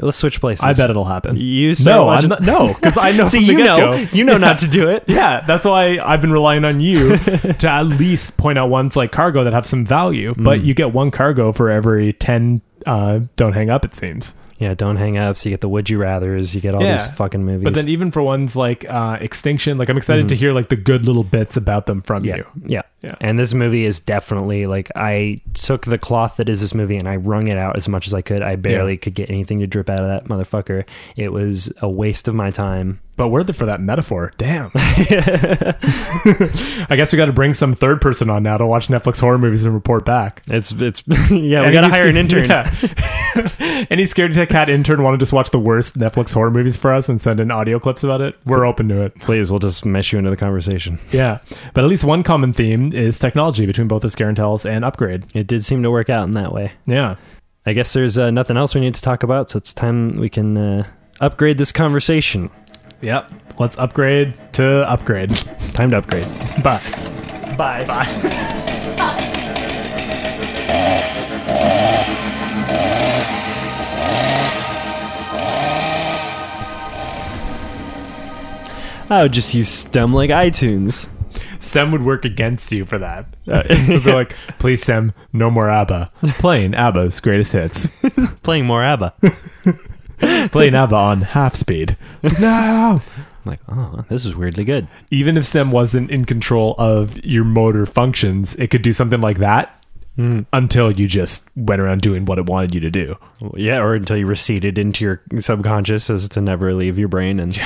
Let's switch places. I bet it'll happen. You no, watching- I'm not, no, because I know See, you know, you know not to do it. Yeah, that's why I've been relying on you to at least point out ones like cargo that have some value. Mm. But you get one cargo for every ten. Uh, don't hang up. It seems. Yeah, don't hang up. So you get the would you rather's. You get all Yeah. these fucking movies. But then even for ones like uh, Extinction, like I'm excited to hear like the good little bits about them from yeah, you. yeah, Yeah. And this movie is definitely like I took the cloth that is this movie and I wrung it out as much as I could. I barely Yeah. could get anything to drip out of that motherfucker. It was a waste of my time. But worth it for that metaphor. Damn. I guess we got to bring some third person on now to watch Netflix horror movies and report back. It's it's yeah. We gotta hire an intern. Yeah. Any scared tech cat intern want to just watch the worst Netflix horror movies for us and send in audio clips about it? We're open to it. Please, we'll just mesh you into the conversation. Yeah. But at least one common theme is technology between both the Scare and Tells and Upgrade. It did seem to work out in that way. Yeah. I guess there's uh, nothing else we need to talk about, so it's time we can uh, upgrade this conversation. Yep. Let's upgrade to upgrade. Time to upgrade. Bye. Bye. Bye. I would just use STEM like iTunes. Stem would work against you for that. Uh, it'd be like, please, Stem, no more ABBA. Playing ABBA's greatest hits. Playing more ABBA. Playing ABBA on half speed. No. I'm like, oh, this is weirdly good. Even if Stem wasn't in control of your motor functions, it could do something like that until you just went around doing what it wanted you to do. Yeah, or until you receded into your subconscious as to never leave your brain and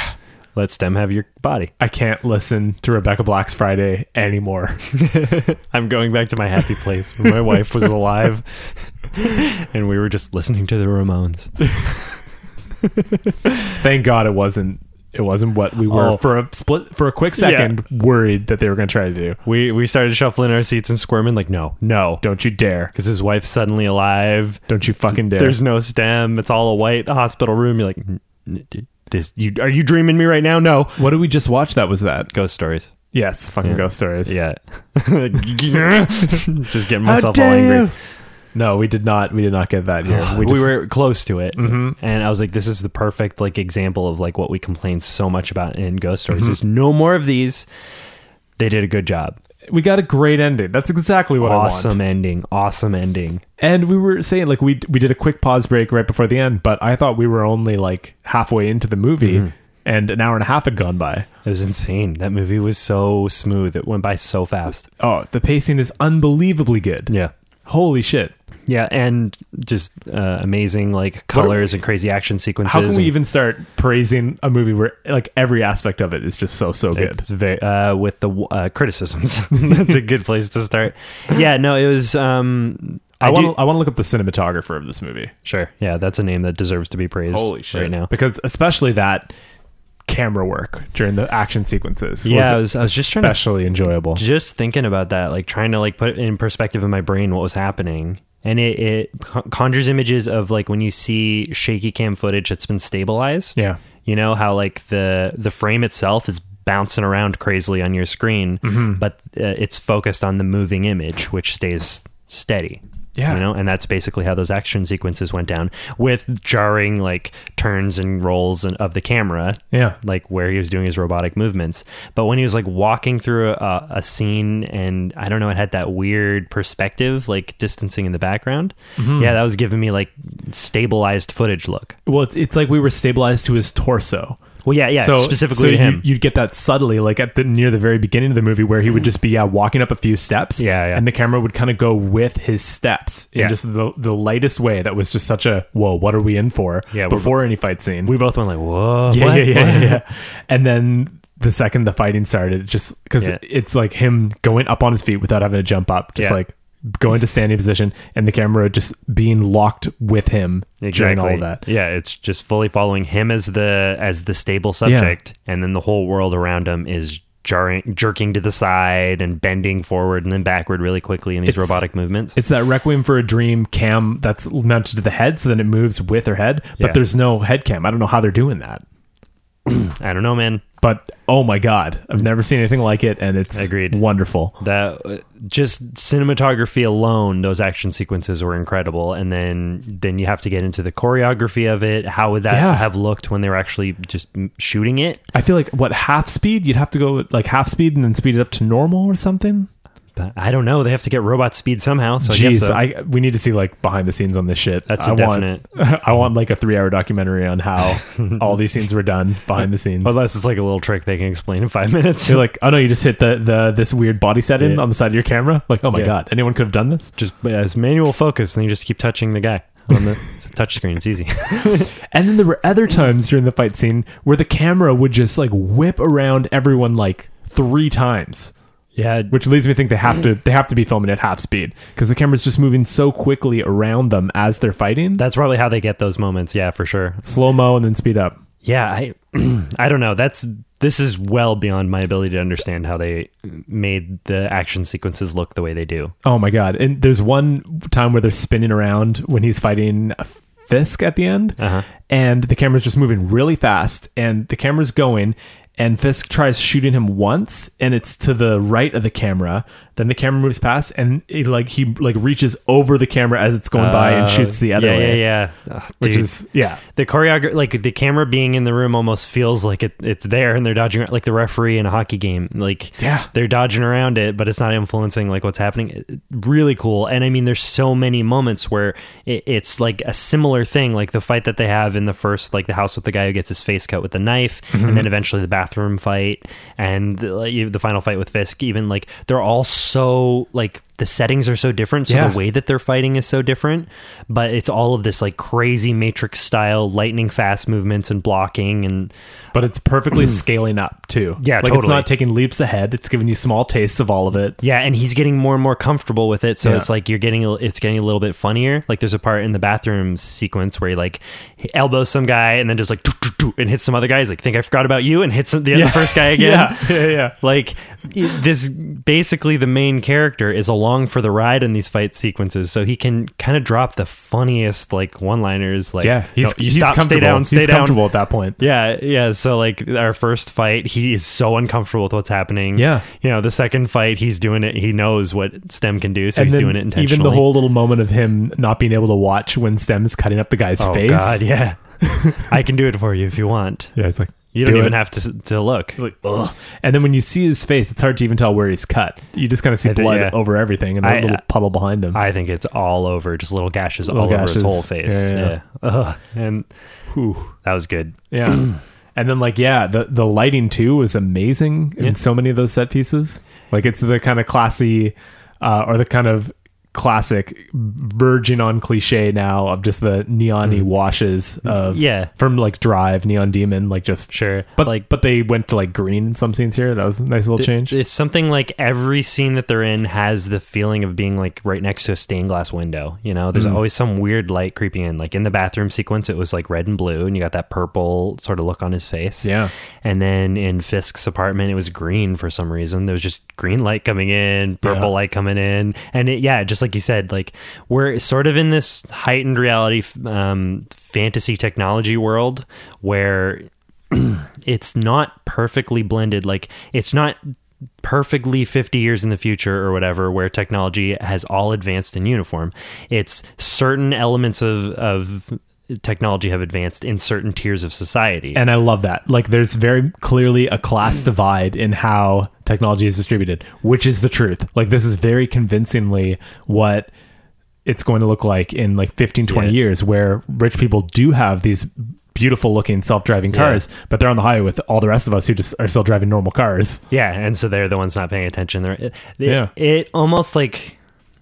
let STEM have your body. I can't listen to Rebecca Black's Friday anymore. I'm going back to my happy place where my wife was alive and we were just listening to the Ramones. Thank God it wasn't. It wasn't what we were Oh. for a split for a quick second worried that they were going to try to do. We we started shuffling our seats and squirming like, no, no. Don't you dare! Because his wife's suddenly alive. Don't you fucking dare! There's no stem. It's all a white hospital room. You're like, "N- n- d- this. You are you dreaming me right now? No. what did we just watch? That was that. Ghost stories. Yes, fucking Yeah. ghost stories. Yeah. Just getting myself all angry. No, we did not. We did not get that here. We, just- were close to it, Mhm. and I was like, "This is the perfect like example of like what we complain so much about in ghost stories. Mm-hmm. Is no more of these. They did a good job. We got a great ending. That's exactly what I want. awesome ending. Awesome ending. And we were saying like we we did a quick pause break right before the end, but I thought we were only like halfway into the movie, Mm-hmm. and an hour and a half had gone by. It was insane. That movie was so smooth. It went by so fast. Oh, the pacing is unbelievably good. Yeah. Holy shit! Yeah, and just uh, amazing like colors and crazy action sequences. How can we and- even start praising a movie where like every aspect of it is just so so good? It's very uh, with the uh, criticisms. That's a good place to start. Yeah, no, it was. Um, I want to I want to look up the cinematographer of this movie. sure. Yeah, that's a name that deserves to be praised. Holy shit! right now. because especially that camera work during the action sequences. Yeah, I was- I was just trying to- especially enjoyable. Just thinking about that, like trying to like put it in perspective in my brain what was happening, and it, it conjures images of like when you see shaky cam footage that's been stabilized. Yeah. you know how like the the frame itself is bouncing around crazily on your screen, Mm-hmm. but uh, it's focused on the moving image, which stays steady. Yeah. you know, and that's basically how those action sequences went down with jarring like turns and rolls and, of the camera. Yeah. like where he was doing his robotic movements. But when he was like walking through a, a scene, and I don't know, it had that weird perspective, like distancing in the background. Mm-hmm. Yeah, that was giving me like stabilized footage look. Well, it's, it's like we were stabilized to his torso. Well, yeah, yeah, so specifically so to him. You, would get that subtly, like at the near the very beginning of the movie, where he would mm-hmm. just be yeah walking up a few steps, Yeah, yeah. and the camera would kind of go with his steps in Yeah. just the the lightest way. That was just such a whoa, what are we in for? Yeah, before any fight scene. we both went like, "Whoa, yeah, what? yeah, yeah, yeah, yeah. And then the second the fighting started, just because Yeah. it's like him going up on his feet without having to jump up, just Yeah. like go to standing position, and the camera just being locked with him during all of that. Yeah, it's just fully following him as the as the stable subject, and then the whole world around him is jarring, jerking to the side and bending forward and then backward really quickly in these It's- robotic movements. It's that Requiem for a Dream cam that's mounted to the head, so then it moves with her head, but Yeah. there's no head cam. I don't know how they're doing that. I don't know, man. But oh my god, I've never seen anything like it, and it's Agreed. wonderful. That uh, just cinematography alone, those action sequences were incredible, and then then you have to get into the choreography of it. How would that Yeah. have looked when they were actually just shooting it? I feel like what half speed? You'd have to go like half speed and then speed it up to normal or something. I don't know. They have to get robot speed somehow. So I guess Jeez, so. I we need to see like behind the scenes on this shit. That's I a want- definite. I want like a three hour documentary on how all these scenes were done behind the scenes. Unless it's like a little trick they can explain in five minutes. You're like, oh no, you just hit the, the this weird body setting Yeah. on the side of your camera. Like, oh my Yeah. god, anyone could have done this. just yeah, it's manual focus, and you just keep touching the guy on the touch screen. It's easy. And then there were other times during the fight scene where the camera would just like whip around everyone like three times. Yeah, which leads me to think they have to they have to be filming at half speed because the camera's just moving so quickly around them as they're fighting. that's probably how they get those moments. Yeah, for sure. Slow mo and then speed up. Yeah, I I don't know. That's this is well beyond my ability to understand how they made the action sequences look the way they do. Oh my god! And there's one time where they're spinning around when he's fighting Fisk at the end, Uh-huh. and the camera's just moving really fast, and the camera's going, and Fisk tries shooting him once, and it's to the right of the camera. Then the camera moves past, and it, like he like reaches over the camera as it's going by and Uh, shoots the other yeah, way. Yeah, yeah, Ugh, Which dude. is yeah, the choreography, like the camera being in the room, almost feels like it, it's there, and they're dodging like the referee in a hockey game. Like, Yeah. they're dodging around it, but it's not influencing like what's happening. Really cool, and I mean, there's so many moments where it, it's like a similar thing, like the fight that they have in the first, like the house with the guy who gets his face cut with a knife, Mm-hmm. and then eventually the bathroom fight, and the, like, the final fight with Fisk. Even like they're all so like the settings are so different, so Yeah. the way that they're fighting is so different, but it's all of this like crazy Matrix style, lightning fast movements and blocking, and but it's perfectly mm. scaling up too. Yeah, like it's not taking leaps ahead. It's giving you small tastes of all of it. yeah, and he's getting more and more comfortable with it. So Yeah. it's like you're getting it's getting a little bit funnier. Like there's a part in the bathroom sequence where he like he elbows some guy and then just like and hits some other guys. Like think I forgot about you and hits the, the first guy again. Yeah, yeah, yeah. like this basically the main character is along for the ride in these fight sequences so he can kind of drop the funniest like one liners like Yeah, he's no, you he's stop stay comfortable. down stay he's down comfortable at that point. yeah yeah so like our first fight he is so uncomfortable with what's happening Yeah. you know the second fight he's doing it he knows what stem can do so and he's doing it intentionally even the whole little moment of him not being able to watch when Stem's cutting up the guy's oh face. god yeah i can do it for you if you want yeah, it's like you don't do even it. have to to look Like, ugh. And then when you see his face, it's hard to even tell where he's cut. You just kind of see I think- blood yeah. over everything and a I- little puddle behind him. I think it's all over, just little gashes Little all over his whole face. Yeah, Yeah, yeah. Ugh. and Whew. that was good. Yeah. and then like yeah, the the lighting too was amazing in so many of those set pieces. Like it's the kind of classy uh, or the kind of classic verging on cliche now of just the neon washes of Mm. Yeah. from like Drive, Neon Demon, like just Sure, But like but they went to like green in some scenes here. That was a nice little change. It's something like every scene that they're in has the feeling of being like right next to a stained glass window. You know, Mm. there's always some weird light creeping in. Like in the bathroom sequence, it was like red and blue, and you got that purple sort of look on his face. Yeah. And then in Fisk's apartment, it was green for some reason. There was just green light coming in, purple Yeah. light coming in, and it, yeah, just like you said, like we're sort of in this heightened reality, um, fantasy technology world where it's not perfectly blended. Like it's not perfectly 50 years in the future or whatever where technology has all advanced in uniform it's certain elements of of technology have advanced in certain tiers of society And I love that. Like, there's very clearly a class divide in how technology is distributed, which is the truth. Like, this is very convincingly what it's going to look like in like 15, 20 Yeah. years, where rich people do have these beautiful looking self driving Yeah. cars, but they're on the highway with all the rest of us who just are still driving normal cars. Yeah, and so they're the ones not paying attention. They're, Yeah. it almost like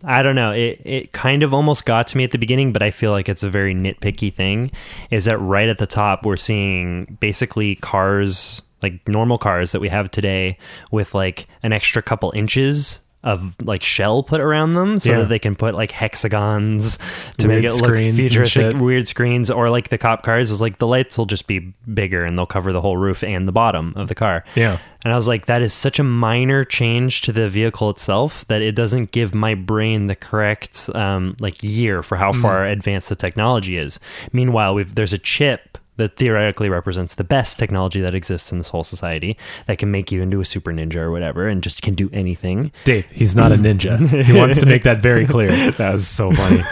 I don't know. It it kind of almost got to me at the beginning, but I feel like it's a very nitpicky thing. Is that right at the top we're seeing basically cars like normal cars that we have today with like an extra couple inches of like shell put around them so Yeah. that they can put like hexagons to Weird make it look futuristic weird screens or like the cop cars is like the lights will just be bigger and they'll cover the whole roof and the bottom of the car Yeah. and I was like, that is such a minor change to the vehicle itself that it doesn't give my brain the correct um, like year for how far advanced the technology is. Meanwhile, we've there's a chip that theoretically represents the best technology that exists in this whole society that can make you into a super ninja or whatever and just can do anything. Dave, he's not a ninja. he wants to make that very clear. That was so funny.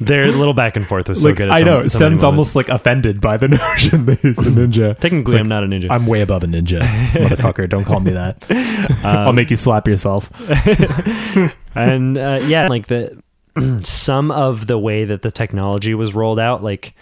Their little back and forth was so like, good. at I know. so moments. almost like offended by the notion that he's a ninja. Technically, It's I'm not a ninja. I'm way above a ninja, motherfucker. Don't call me that. Um, I'll make you slap yourself. and uh, yeah, like the some of the way that the technology was rolled out, like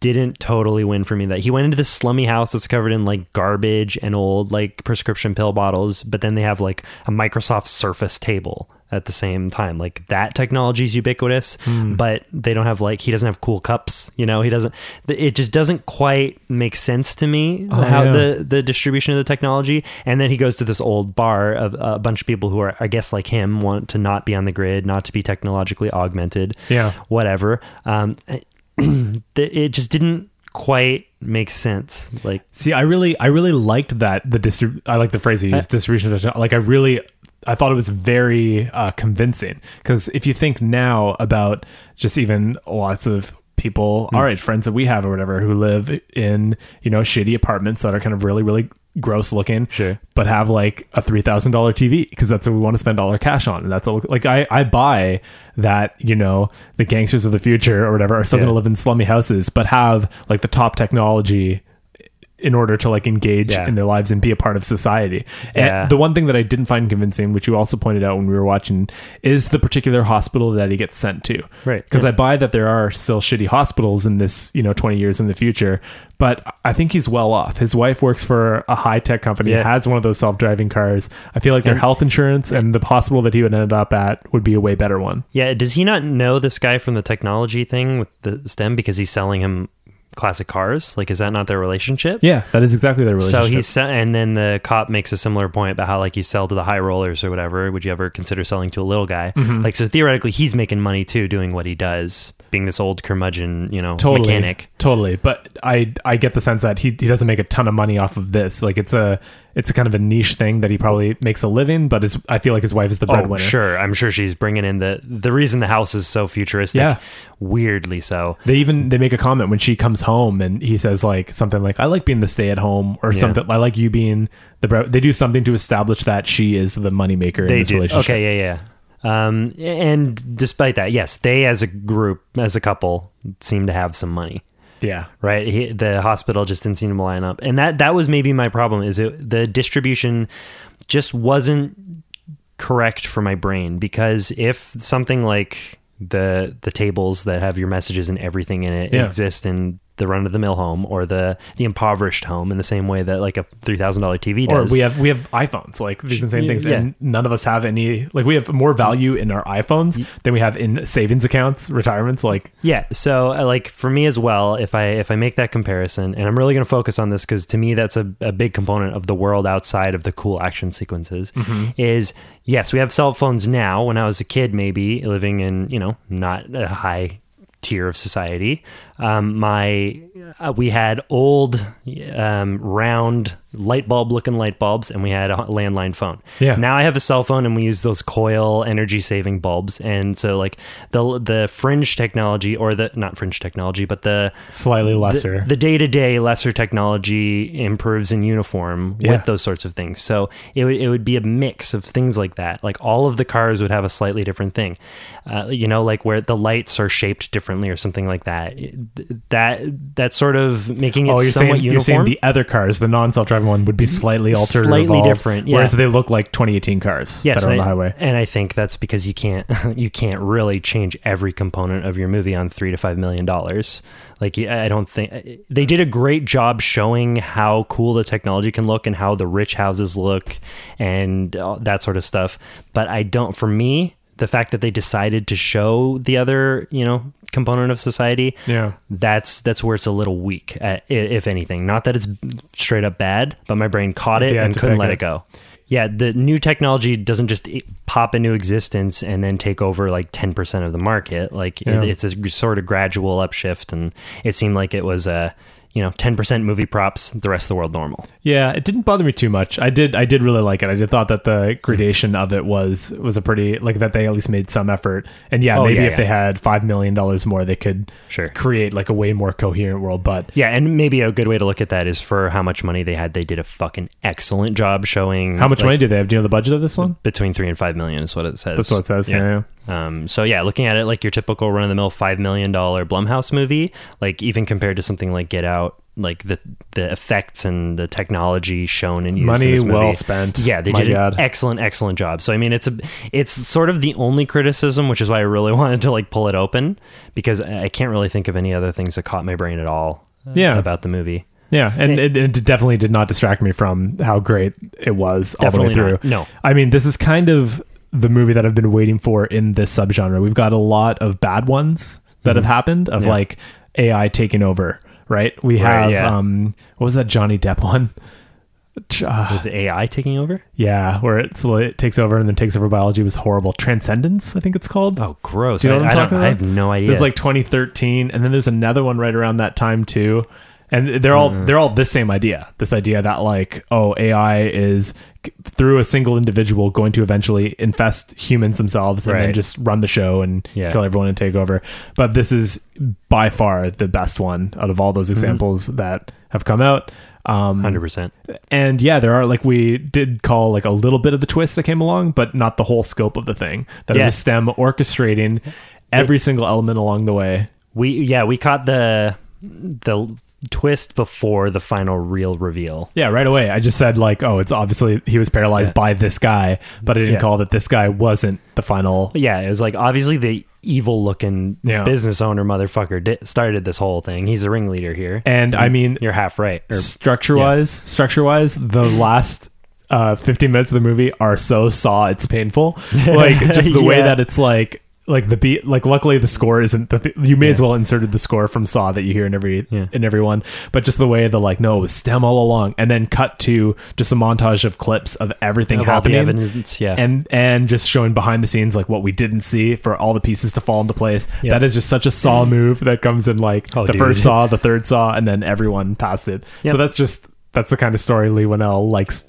didn't totally win for me. That he went into this slummy house that's covered in like garbage and old like prescription pill bottles, but then they have like a Microsoft Surface table at the same time. Like that technology is ubiquitous, Hmm. but they don't have like he doesn't have cool cups. You know, he doesn't. It just doesn't quite make sense to me Oh, how yeah. the the distribution of the technology. And then he goes to this old bar of a bunch of people who are, I guess, like him, want to not be on the grid, not to be technologically augmented, Yeah. whatever. Um, it just didn't quite make sense. Like, See, I really, I really liked that the distrib- I like the phrase you used, distribution. Like, I really, I thought it was very uh, convincing because if you think now about just even lots of people, all right, friends that we have or whatever, who live in you know shitty apartments that are kind of really, really gross looking, Sure. but have like a three thousand dollar TV because that's what we want to spend all our cash on, and that's all, like I, I buy that you know the gangsters of the future or whatever are still Yeah. going to live in slummy houses, but have like the top technology in order to like engage Yeah. in their lives and be a part of society. Yeah. And the one thing that I didn't find convincing, which you also pointed out when we were watching, is the particular hospital that he gets sent to. Right. Because I buy that there are still shitty hospitals in this, you know, 20 years in the future, but I think he's well off. His wife works for a high tech company, Yeah. has one of those self driving cars. I feel like their health insurance and the hospital that he would end up at would be a way better one. yeah, does he not know this guy from the technology thing with the STEM because he's selling him classic cars? Like, is that not their relationship? Yeah, that is exactly their relationship. So he's se- and then the cop makes a similar point about how like you sell to the high rollers or whatever. Would you ever consider selling to a little guy? Mm-hmm. Like so theoretically, he's making money too doing what he does, being this old curmudgeon, you know, totally mechanic. Totally but i i get the sense that he, he doesn't make a ton of money off of this like it's a it's a kind of a niche thing that he probably makes a living but his i feel like his wife is the Oh, breadwinner sure. I'm sure she's bringing in the the reason the house is so futuristic. Yeah. weirdly so. they even they make a comment when she comes home and he says like something like i like being the stay at home or Yeah. something i like you being the bread they do something to establish that she is the moneymaker in They this do. relationship Okay, yeah, yeah. Um, and despite that, yes, they as a group, as a couple, seem to have some money. Yeah. Right? He, the hospital just didn't seem to line up. And that that was maybe my problem is it the distribution just wasn't correct for my brain. Because if something like the the tables that have your messages and everything in it Yeah. exist in the run of the mill home or the the impoverished home in the same way that like a three thousand dollar TV or we have we have iPhones like these insane things Yeah. and none of us have any like we have more value in our iPhones than we have in savings accounts retirements like Yeah. So, uh, like for me as well, if I if I make that comparison, and I'm really going to focus on this because to me that's a, a big component of the world outside of the cool action sequences. Is yes, we have cell phones now. When I was a kid, maybe living in you know not a high tier of society, um, my uh, we had old um, round light bulb looking light bulbs, and we had a landline phone. Yeah. Now I have a cell phone, and we use those coil energy saving bulbs, and so like the the fringe technology or the not fringe technology, but the slightly lesser the day to day lesser technology improves in uniform Yeah. with those sorts of things. So it would it would be a mix of things like that. Like all of the cars would have a slightly different thing. Uh, you know, like where the lights are shaped differently or something like that. That that sort of making it Oh, you're somewhat saying you're uniform. saying the other cars, the non-self-driving one, would be slightly altered, Slightly evolved, different, yeah. Whereas they look like 2018 cars yes, that are on the I- highway. And I think that's because you can't you can't really change every component of your movie on three to five million dollars. Like I don't think they did a great job showing how cool the technology can look and how the rich houses look and that sort of stuff. But I don't. For me, the fact that they decided to show the other you know component of society Yeah. that's that's where it's a little weak uh, at, if anything not that it's straight up bad but my brain caught it and couldn't let it. it go yeah the new technology doesn't just pop into existence and then take over like 10% of the market like it- Yeah. it's a sort of gradual upshift and it seemed like it was a you know, 10% movie props, the rest of the world normal. Yeah, it didn't bother me too much. I did I did really like it. I did thought that the mm-hmm. gradation of it was was a pretty like that they at least made some effort. And yeah, Oh, maybe yeah, if yeah. they had 5 million dollars more they could Sure. create like a way more coherent world, but Yeah, and maybe a good way to look at that is for how much money they had. They did a fucking excellent job showing how much like, money do they have? Do you know the budget of this one? between three and five million is what it says. That's what it says. Yeah. Um, so yeah, looking at it like your typical run of the mill five million dollar Blumhouse movie, like even compared to something like Get Out, like the the effects and the technology shown and used in Money movie, well spent. Yeah, they My did God. an excellent, excellent job. So I mean, it's a it's sort of the only criticism, which is why I really wanted to like pull it open because I can't really think of any other things that caught my brain at all. uh, Yeah. about the movie. Yeah, and it, it definitely did not distract me from how great it was all the way not. through. No. I mean, this is kind of the movie that I've been waiting for in this subgenre. We've got a lot of bad ones that have happened of Mm-hmm. Yeah. like AI taking over, right? We Right, have yeah. um what was that Johnny Depp one? Uh, With AI taking over? yeah, where it takes over and then takes over biology was horrible. Transcendence, I think it's called. Oh, gross! Do you know I, what I'm I talking I have no idea. There's like 2013, and then there's another one right around that time too. And they're all Mm-hmm. they're all this same idea. This idea that like oh AI is through a single individual going to eventually infest humans themselves and then just run the show and Yeah. kill everyone and take over. But this is by far the best one out of all Mm-hmm. those examples that have come out. Um, hundred percent. and yeah, there are like we did call like a little bit of the twist that came along, but not the whole scope of the thing. That it was STEM orchestrating every single element along the way. We yeah we caught the the twist before the final real reveal. Yeah, right away. I just said like, oh, it's obviously he was paralyzed Yeah. by this guy, but I didn't Yeah. call that this guy wasn't the final. Yeah, it was like obviously the evil looking Yeah. business owner motherfucker di- started this whole thing. He's the ringleader here. And I mean, You're half right. Or, structure wise, structure wise, the last uh 15 minutes of the movie are so saw it's painful. Like just the way that it's like like the beat like luckily the score isn't the th- you may as well inserted the score from saw that you hear in every Yeah. in every one but just the way the like no it was stem all along and then cut to just a montage of clips of everything of happening evidence, yeah. and and just showing behind the scenes like what we didn't see for all the pieces to fall into place. Yeah. That is just such a saw move that comes in like Oh, the dude. first saw, the third saw, and then everyone past it. So that's just that's the kind of story Leigh Whannell likes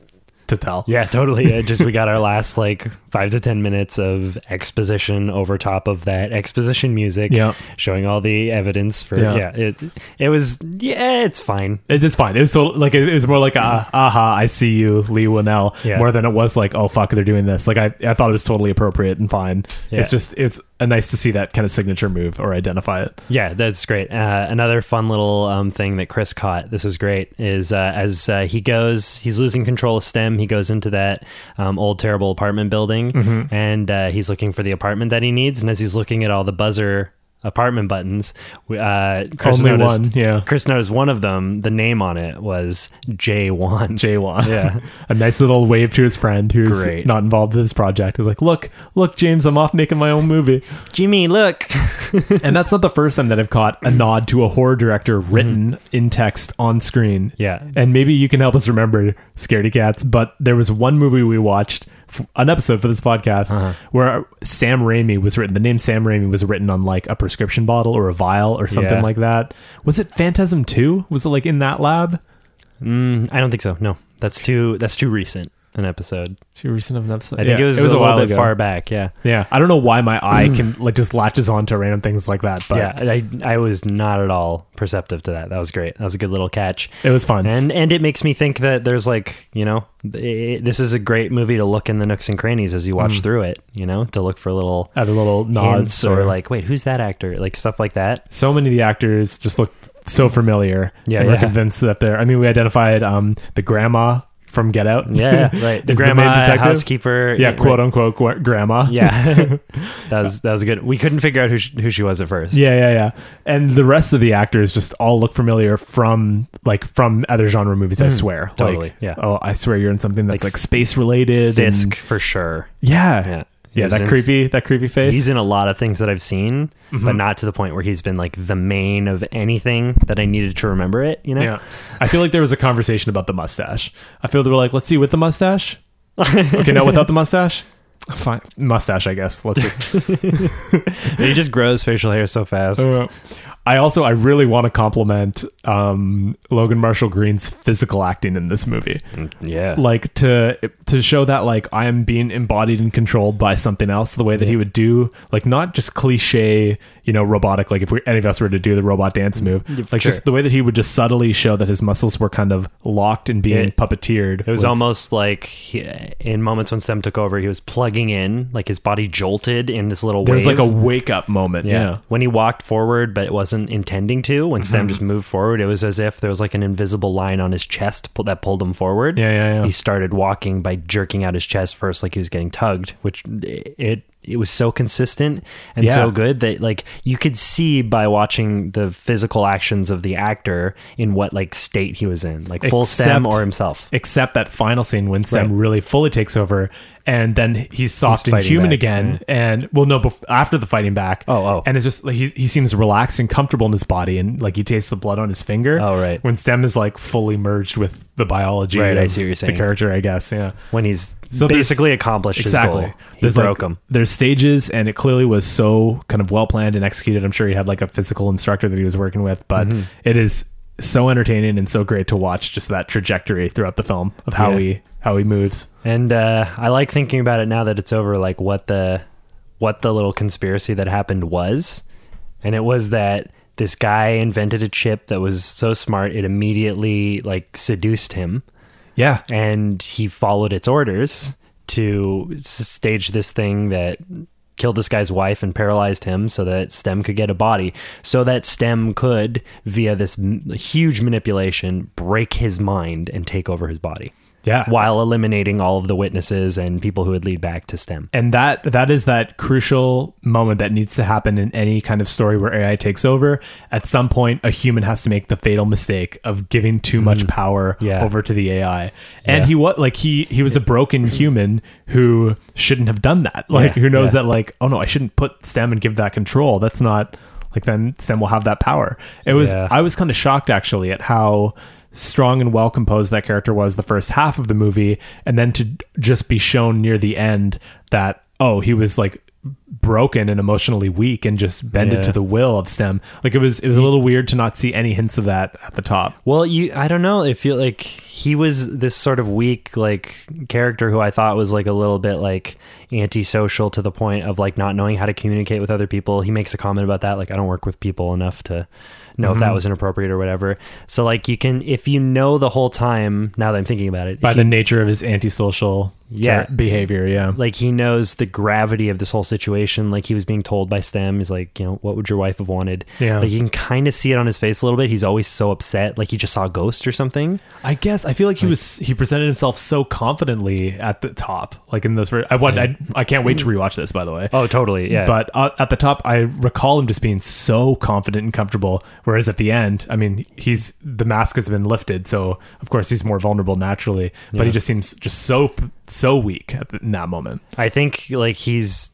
to tell. yeah, totally. It just we got our last like five to ten minutes of exposition over top of that exposition music, Yeah. showing all the evidence for Yeah. yeah. it it was yeah, it's fine. It, it's fine. It was so like it, it was more like a aha, I see you, Leigh Whannell, Yeah. more than it was like oh fuck, they're doing this. Like I, I thought it was totally appropriate and fine. Yeah. It's just it's a nice to see that kind of signature move or identify it. Yeah, that's great. Uh, another fun little um, thing that Chris caught. This is great. Is uh, as uh, he goes, he's losing control of STEM. He goes into that um, old terrible apartment building, Mm-hmm. and uh, he's looking for the apartment that he needs. And as he's looking at all the buzzer apartment buttons, uh, Chris Only noticed, one, yeah. Chris noticed one of them. The name on it was J one. J1. Yeah. a nice little wave to his friend who's Great. not involved in this project. He's like, look, look, James, I'm off making my own movie. Jimmy, look. and that's not the first time that I've caught a nod to a horror director written in text on screen. Yeah. And maybe you can help us remember Scaredy Cats, but there was one movie we watched, an episode for this podcast, Uh-huh. where Sam Raimi was written. The name Sam Raimi was written on like a prescription bottle or a vial or something Yeah. like that. Was it Phantasm 2? Was it like in that lab? Mm, I don't think so. No, that's too that's too recent an episode. Too recent of an episode. I think Yeah, it was, a, little while bit ago. far back. Yeah. Yeah, I don't know why my eye can like just latches on to random things like that, but yeah, I I was not at all perceptive to that. That was great. That was a good little catch. it was fun. And and it makes me think that there's like you know eh, this is a great movie to look in the nooks and crannies as you watch Mm. through it. You know to look for little Other little nods hints or like wait who's that actor like stuff like that. so many of the actors just look so familiar. Yeah, and we're yeah. convinced that they're. I mean, we identified um the grandma from Get Out. Yeah, right. The the grandma main detective? housekeeper. yeah, right. quote unquote gra- grandma. Yeah, that was that was good. We couldn't figure out who she, who she was at first. Yeah, yeah, yeah. And the rest of the actors just all look familiar from like from other genre movies. I swear, Mm, totally, Like, yeah. Oh, I swear you're in something that's Like like, space related. Fisk and- for sure. yeah, Yeah. Yeah. That in- creepy, that creepy face. He's in a lot of things that I've seen, Mm-hmm. but not to the point where he's been like the main of anything that I needed to remember it. You know? Yeah. I feel like there was a conversation about the mustache. I feel they were like, let's see with the mustache. okay, no, without the mustache. Fine, mustache. I guess. Let's just. he just grows facial hair so fast. I also I really want to compliment um, Logan Marshall Green's physical acting in this movie. Yeah. Like to to show that like I am being embodied and controlled by something else, the way that he would do like not just cliche, you know, robotic. Like if we, any of us were to do the robot dance move, like sure. just the way that he would just subtly show that his muscles were kind of locked and being Yeah. puppeteered. It was, almost like he, in moments when Stem took over, he was plugging in, like his body jolted in this little there was like a wake up moment. yeah. Yeah. When he walked forward, but it wasn't intending to. When Stem Mm-hmm. just moved forward, it was as if there was like an invisible line on his chest that pulled him forward. Yeah, yeah, yeah. He started walking by jerking out his chest first, like he was getting tugged, which it it was so consistent and Yeah. so good that like you could see by watching the physical actions of the actor in what like state he was in, like full Stem or himself. except that final scene when Sam Right. really fully takes over, and then he's soft and human back, again. And well, no, bef- after the fighting back. Oh, oh. and it's just like he he seems relaxed and comfortable in his body, and like you taste the blood on his finger. Oh, right. When Stem is like fully merged with the biology. Right, I see what you're The character, I guess. Yeah. when he's So basically accomplished his goal. He There's broke like, him. There's stages, and it clearly was so kind of well planned and executed. I'm sure he had like a physical instructor that he was working with, but Mm-hmm. it is so entertaining and so great to watch just that trajectory throughout the film of how Yeah. he how he moves. And uh, I like thinking about it now that it's over, like what the what the little conspiracy that happened was, and it was that this guy invented a chip that was so smart it immediately like seduced him, Yeah, and he followed its orders to stage this thing that killed this guy's wife and paralyzed him so that stem could get a body so that stem could via this m- huge manipulation break his mind and take over his body yeah. while eliminating all of the witnesses and people who would lead back to STEM. and that that is that crucial moment that needs to happen in any kind of story where AI takes over. At some point, a human has to make the fatal mistake of giving too much power Mm. Yeah. over to the AI. And Yeah. he was like he he was a broken human who shouldn't have done that. Like Yeah, who knows that like oh no, I shouldn't put STEM and give that control. That's not like then STEM will have that power. It was. I was kind of shocked actually at how strong and well composed that character was the first half of the movie and then to just be shown near the end that oh he was like broken and emotionally weak and just bended Yeah. to the will of stem like it was it was a little weird to not see any hints of that at the top Well, you I don't know. I feel like he was this sort of weak like character who I thought was like a little bit like antisocial to the point of like not knowing how to communicate with other people. He makes a comment about that like I don't work with people enough to know if that mm-hmm. was inappropriate or whatever. So like you can if you know the whole time now that I'm thinking about it by the you- nature of his antisocial Yeah. behavior yeah like he knows the gravity of this whole situation like he was being told by stem he's like you know what would your wife have wanted Yeah. like you can kind of see it on his face a little bit he's always so upset like he just saw a ghost or something I guess I feel like he was he presented himself so confidently at the top, like in those. I want I, I can't wait to rewatch this. By the way, oh totally yeah But uh, at the top, I recall him just being so confident and comfortable. Whereas at the end, I mean, he's the mask has been lifted, so of course he's more vulnerable naturally. But he just seems just so so weak at in that moment. i think like he's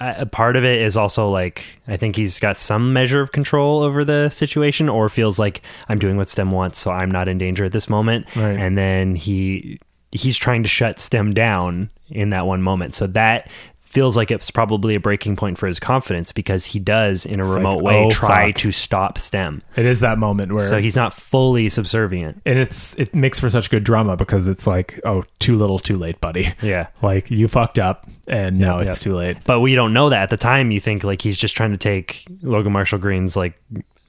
a part of it is also like i think he's got some measure of control over the situation or feels like i'm doing what stem wants so i'm not in danger at this moment Right. and then he he's trying to shut stem down in that one moment so that feels like it's probably a breaking point for his confidence because he does in a like, remote oh, way oh, try fuck. to stop stem. It is that moment where so he's not fully subservient. And it's it makes for such good drama because it's like oh too little too late buddy. Yeah. Like you fucked up and now it's yep. too late. But we don't know that. At the time you think like he's just trying to take logan marshall green's like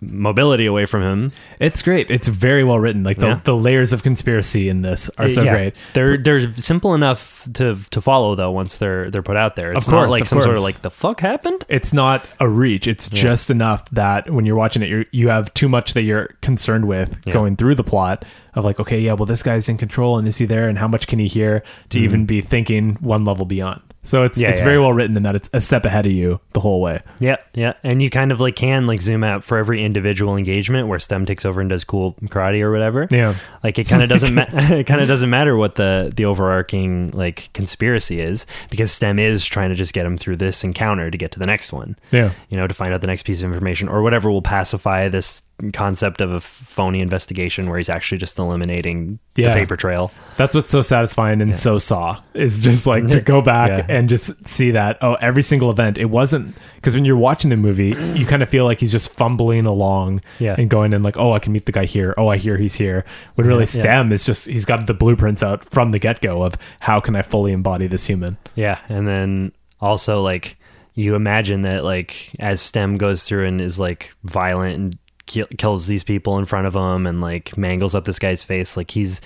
mobility away from him it's great it's very well written like the, Yeah. the layers of conspiracy in this are so Yeah. great They're they're simple enough to to follow though once they're they're put out there. It's Of not course, like of some sort of like the fuck happened. it's not a reach it's just enough that when you're watching it you you have too much that you're concerned with Yeah. going through the plot of like okay yeah well this guy's in control and is he there and how much can he hear to mm-hmm. even be thinking one level beyond so it's. Yeah, it's yeah. very well written in that it's a step ahead of you the whole way Yeah, yeah, and you kind of like can like zoom out for every individual engagement where STEM takes over and does cool karate or whatever. Yeah. like it kind of doesn't ma- it kind of doesn't matter what the the overarching like conspiracy is because STEM is trying to just get him through this encounter to get to the next one. Yeah. you know, to find out the next piece of information or whatever will pacify this concept of a phony investigation where he's actually just eliminating Yeah. the paper trail. That's what's so satisfying and so saw is just like to go back Yeah. and just see that oh every single event it wasn't because when you're watching the movie you kind of feel like he's just fumbling along Yeah. and going in like oh I can meet the guy here oh I hear he's here when really Yeah. Stem is just he's got the blueprints out from the get go of how can I fully embody this human Yeah, and then also like you imagine that like as Stem goes through and is like violent and kill, kills these people in front of him and like mangles up this guy's face, like he's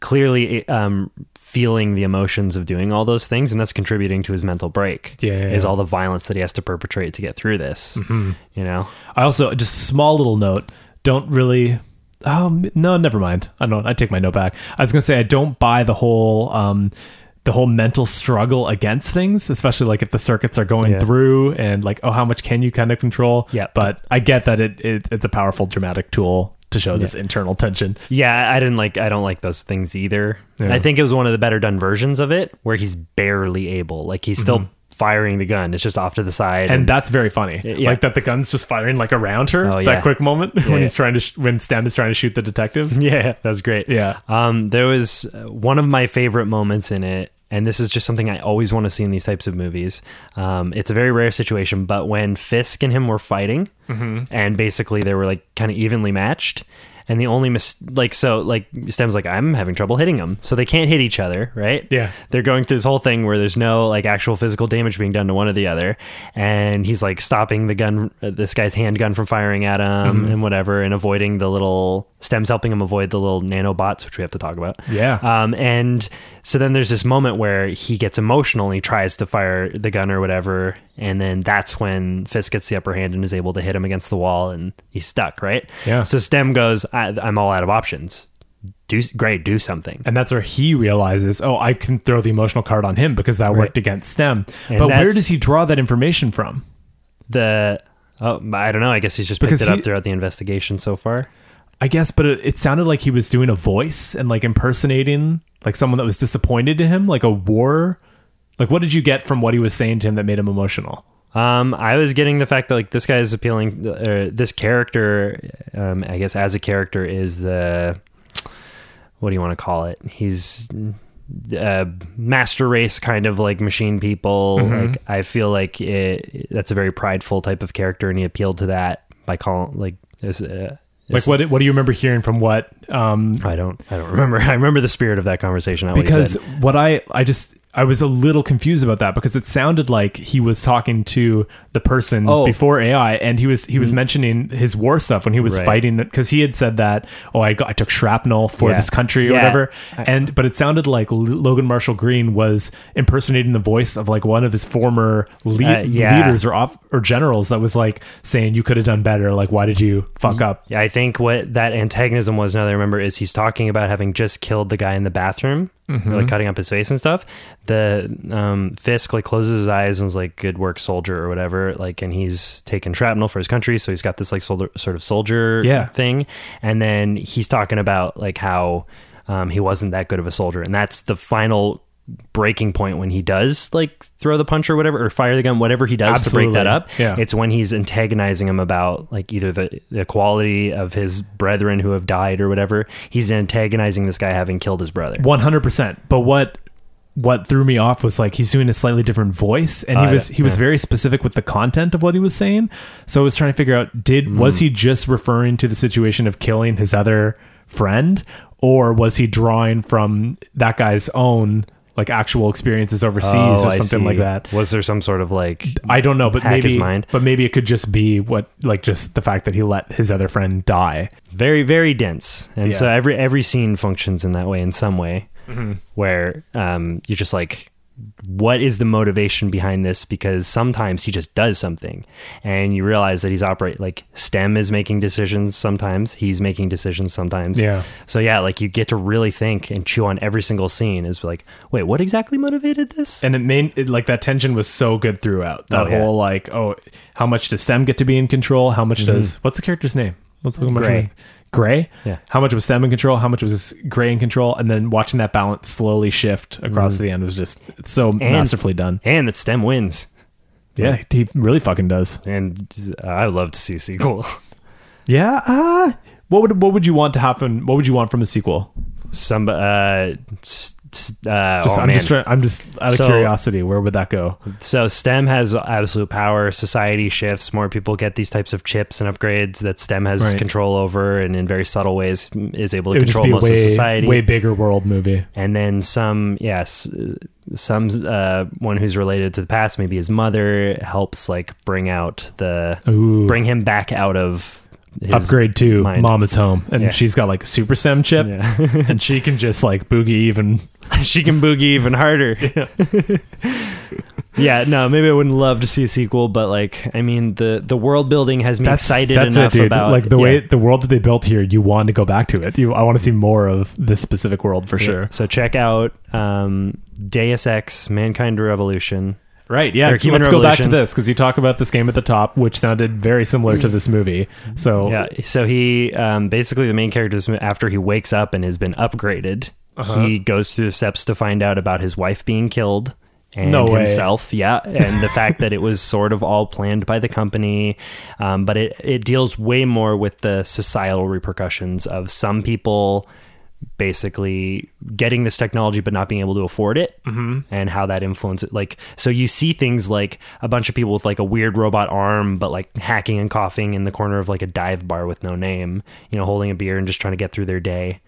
clearly um feeling the emotions of doing all those things and that's contributing to his mental break Yeah, yeah, is all the violence that he has to perpetrate to get through this Mm-hmm. you know I also just small little note. Don't really. Um, no, never mind. I don't. I take my note back. I was gonna say I don't buy the whole um, the whole mental struggle against things, especially like if the circuits are going Yeah. through and like oh how much can you kind of control. Yeah. But I get that it, it it's a powerful dramatic tool to show this internal tension. Yeah, I didn't like I don't like those things either. Yeah. I think it was one of the better done versions of it where he's barely able. Like he's still firing the gun. It's just off to the side. Mm-hmm. And that's very funny. Yeah. Like that the gun's just firing like around her. Oh, yeah. That quick moment when yeah. he's trying to sh- when Stan is trying to shoot the detective. yeah, that's great. Yeah. Um, there was uh, one of my favorite moments in it, and this is just something I always want to see in these types of movies. Um, it's a very rare situation, but when Fisk and him were fighting, Mm-hmm. and basically they were like kind of evenly matched. And the only mis like so like Stem's like I'm having trouble hitting him, so they can't hit each other, right? Yeah. they're going through this whole thing where there's no like actual physical damage being done to one or the other, and he's like stopping the gun, uh, this guy's handgun from firing at him and whatever, and avoiding the little stems helping him avoid the little nanobots, which we have to talk about. Yeah. Um, and so then there's this moment where he gets emotional and he tries to fire the gun or whatever. And then that's when Fisk gets the upper hand and is able to hit him against the wall and he's stuck, right? Yeah. So Stem goes, I, I'm all out of options. Do great, do something. And that's where he realizes, oh, I can throw the emotional card on him because that worked against Stem. And but where does he draw that information from? The, oh, I don't know. I guess he's just picked Because it up he- throughout the investigation so far. I guess, but it, it sounded like he was doing a voice and like impersonating like someone that was disappointed to him, like a war. Like, what did you get from what he was saying to him that made him emotional? Um, I was getting the fact that like this guy is appealing. Uh, this character, um, I guess as a character is uh, what do you want to call it? He's uh, master race kind of like machine people. Like I feel like it, that's a very prideful type of character, and he appealed to that by calling like this. Uh, Like, what what do you remember hearing from what? Um, I don't. I don't remember. I remember the spirit of that conversation. He because what I I just I was a little confused about that because it sounded like he was talking to the person Oh. before AI, and he was he was mentioning his war stuff when he was Right. fighting because he had said that oh I got I took shrapnel for Yeah. this country or Yeah. whatever, and but it sounded like L- Logan Marshall Green was impersonating the voice of like one of his former le- Uh, yeah. leaders or op- or generals that was like saying you could have done better, like why did you fuck up? Yeah, I think what that antagonism was now that I remember is he's talking about having just killed the guy in the bathroom, Mm-hmm. like cutting up his face and stuff. The um, Fisk like closes his eyes and is like, "Good work, soldier," or whatever. Like, and he's taken shrapnel for his country, so he's got this like soldier, sort of soldier Yeah. thing. And then he's talking about like how um, he wasn't that good of a soldier, and that's the final breaking point when he does like throw the punch or whatever or fire the gun whatever he does to break that up Yeah. it's when he's antagonizing him about like either the, the quality of his brethren who have died or whatever he's antagonizing this guy having killed his brother One hundred percent. But what what threw me off was like he's doing a slightly different voice, and he Oh, was yeah, he was yeah. very specific with the content of what he was saying. So I was trying to figure out did was Mm. he just referring to the situation of killing his other friend, or was he drawing from that guy's own like actual experiences overseas Oh, or something like that? was there some sort of like I don't know, but maybe but maybe it could just be what like just the fact that he let his other friend die. very very dense and so every every scene functions in that way in some way Mm-hmm. where um you're just like what is the motivation behind this? Because sometimes he just does something and you realize that he's operate like stem is making decisions sometimes he's making decisions sometimes. Yeah. so yeah like you get to really think and chew on every single scene is like wait what exactly motivated this? And it made it, like that tension was so good throughout. That Oh, yeah. whole like oh how much does Stem get to be in control? How much mm-hmm. does what's the character's name? What's the Grey. Grey Yeah. how much was Stem in control how much was Grey in control and then watching that balance slowly shift across to the end was just so masterfully done and that stem wins yeah he really fucking does and uh, i would love to see a sequel Yeah. Uh, what would what would you want to happen? What would you want from a sequel? Some uh, s- s- uh Just, oh, I'm just I'm just out of So- curiosity. Where would that go? So STEM has absolute power. Society shifts. More people get these types of chips and upgrades that STEM has Right. control over, and in very subtle ways is able to control most way of society. way bigger world movie. and then some, yes, some uh, one who's related to the past, maybe his mother helps like bring out the Ooh. bring him back out of Upgrade to mind. Mama's home, and Yeah. she's got like a super STEM chip, Yeah. and she can just like boogie even. she can boogie even harder. Yeah. no, maybe I wouldn't love to see a sequel, but like, I mean, the the world building has me excited that's enough it, about like the yeah. way the world that they built here. You want to go back to it. You, I want to see more of this specific world for Yeah. sure. So check out um, Deus Ex: Mankind Revolution. Right. Yeah. Let's go back to this because you talk about this game at the top, which sounded very similar to this movie. So Yeah. So he um, basically the main character is after he wakes up and has been upgraded, Uh-huh. he goes through the steps to find out about his wife being killed. And No himself, yeah, and the fact that it was sort of all planned by the company, um, but it it deals way more with the societal repercussions of some people basically getting this technology but not being able to afford it mm-hmm. and how that influences like so you see things like a bunch of people with like a weird robot arm but like hacking and coughing in the corner of like a dive bar with no name you know holding a beer and just trying to get through their day.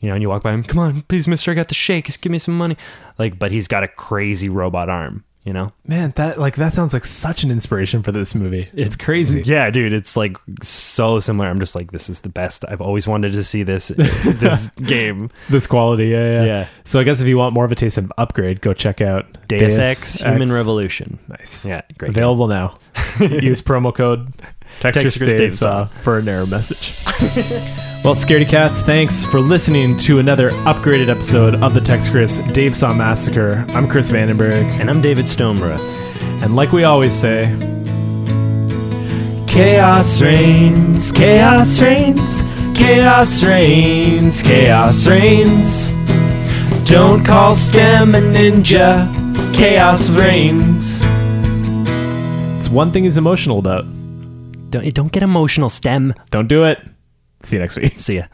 You know and you walk by him come on please mister i got the shake just give me some money. Like but he's got a crazy robot arm you know man, that like that sounds like such an inspiration for this movie. It's crazy. yeah dude it's like so similar i'm just like this is the best i've always wanted to see this this game This quality, yeah, yeah, Yeah. So I guess if you want more of a taste of upgrade, go check out deus, ex human revolution Nice. yeah great game. Available now. Use promo code Texture Texture Stave Stave Saw for an error message. well, Scaredy Cats, thanks for listening to another upgraded episode of the Tex Chris Dave Saw Massacre. I'm Chris Vandenberg, and i'm david stoneborough and like we always say, Chaos reigns, chaos reigns, chaos reigns, chaos reigns. Don't call STEM a ninja, chaos reigns. it's one thing he's emotional about. Don't, don't get emotional, STEM. Don't do it. See you next week. See ya.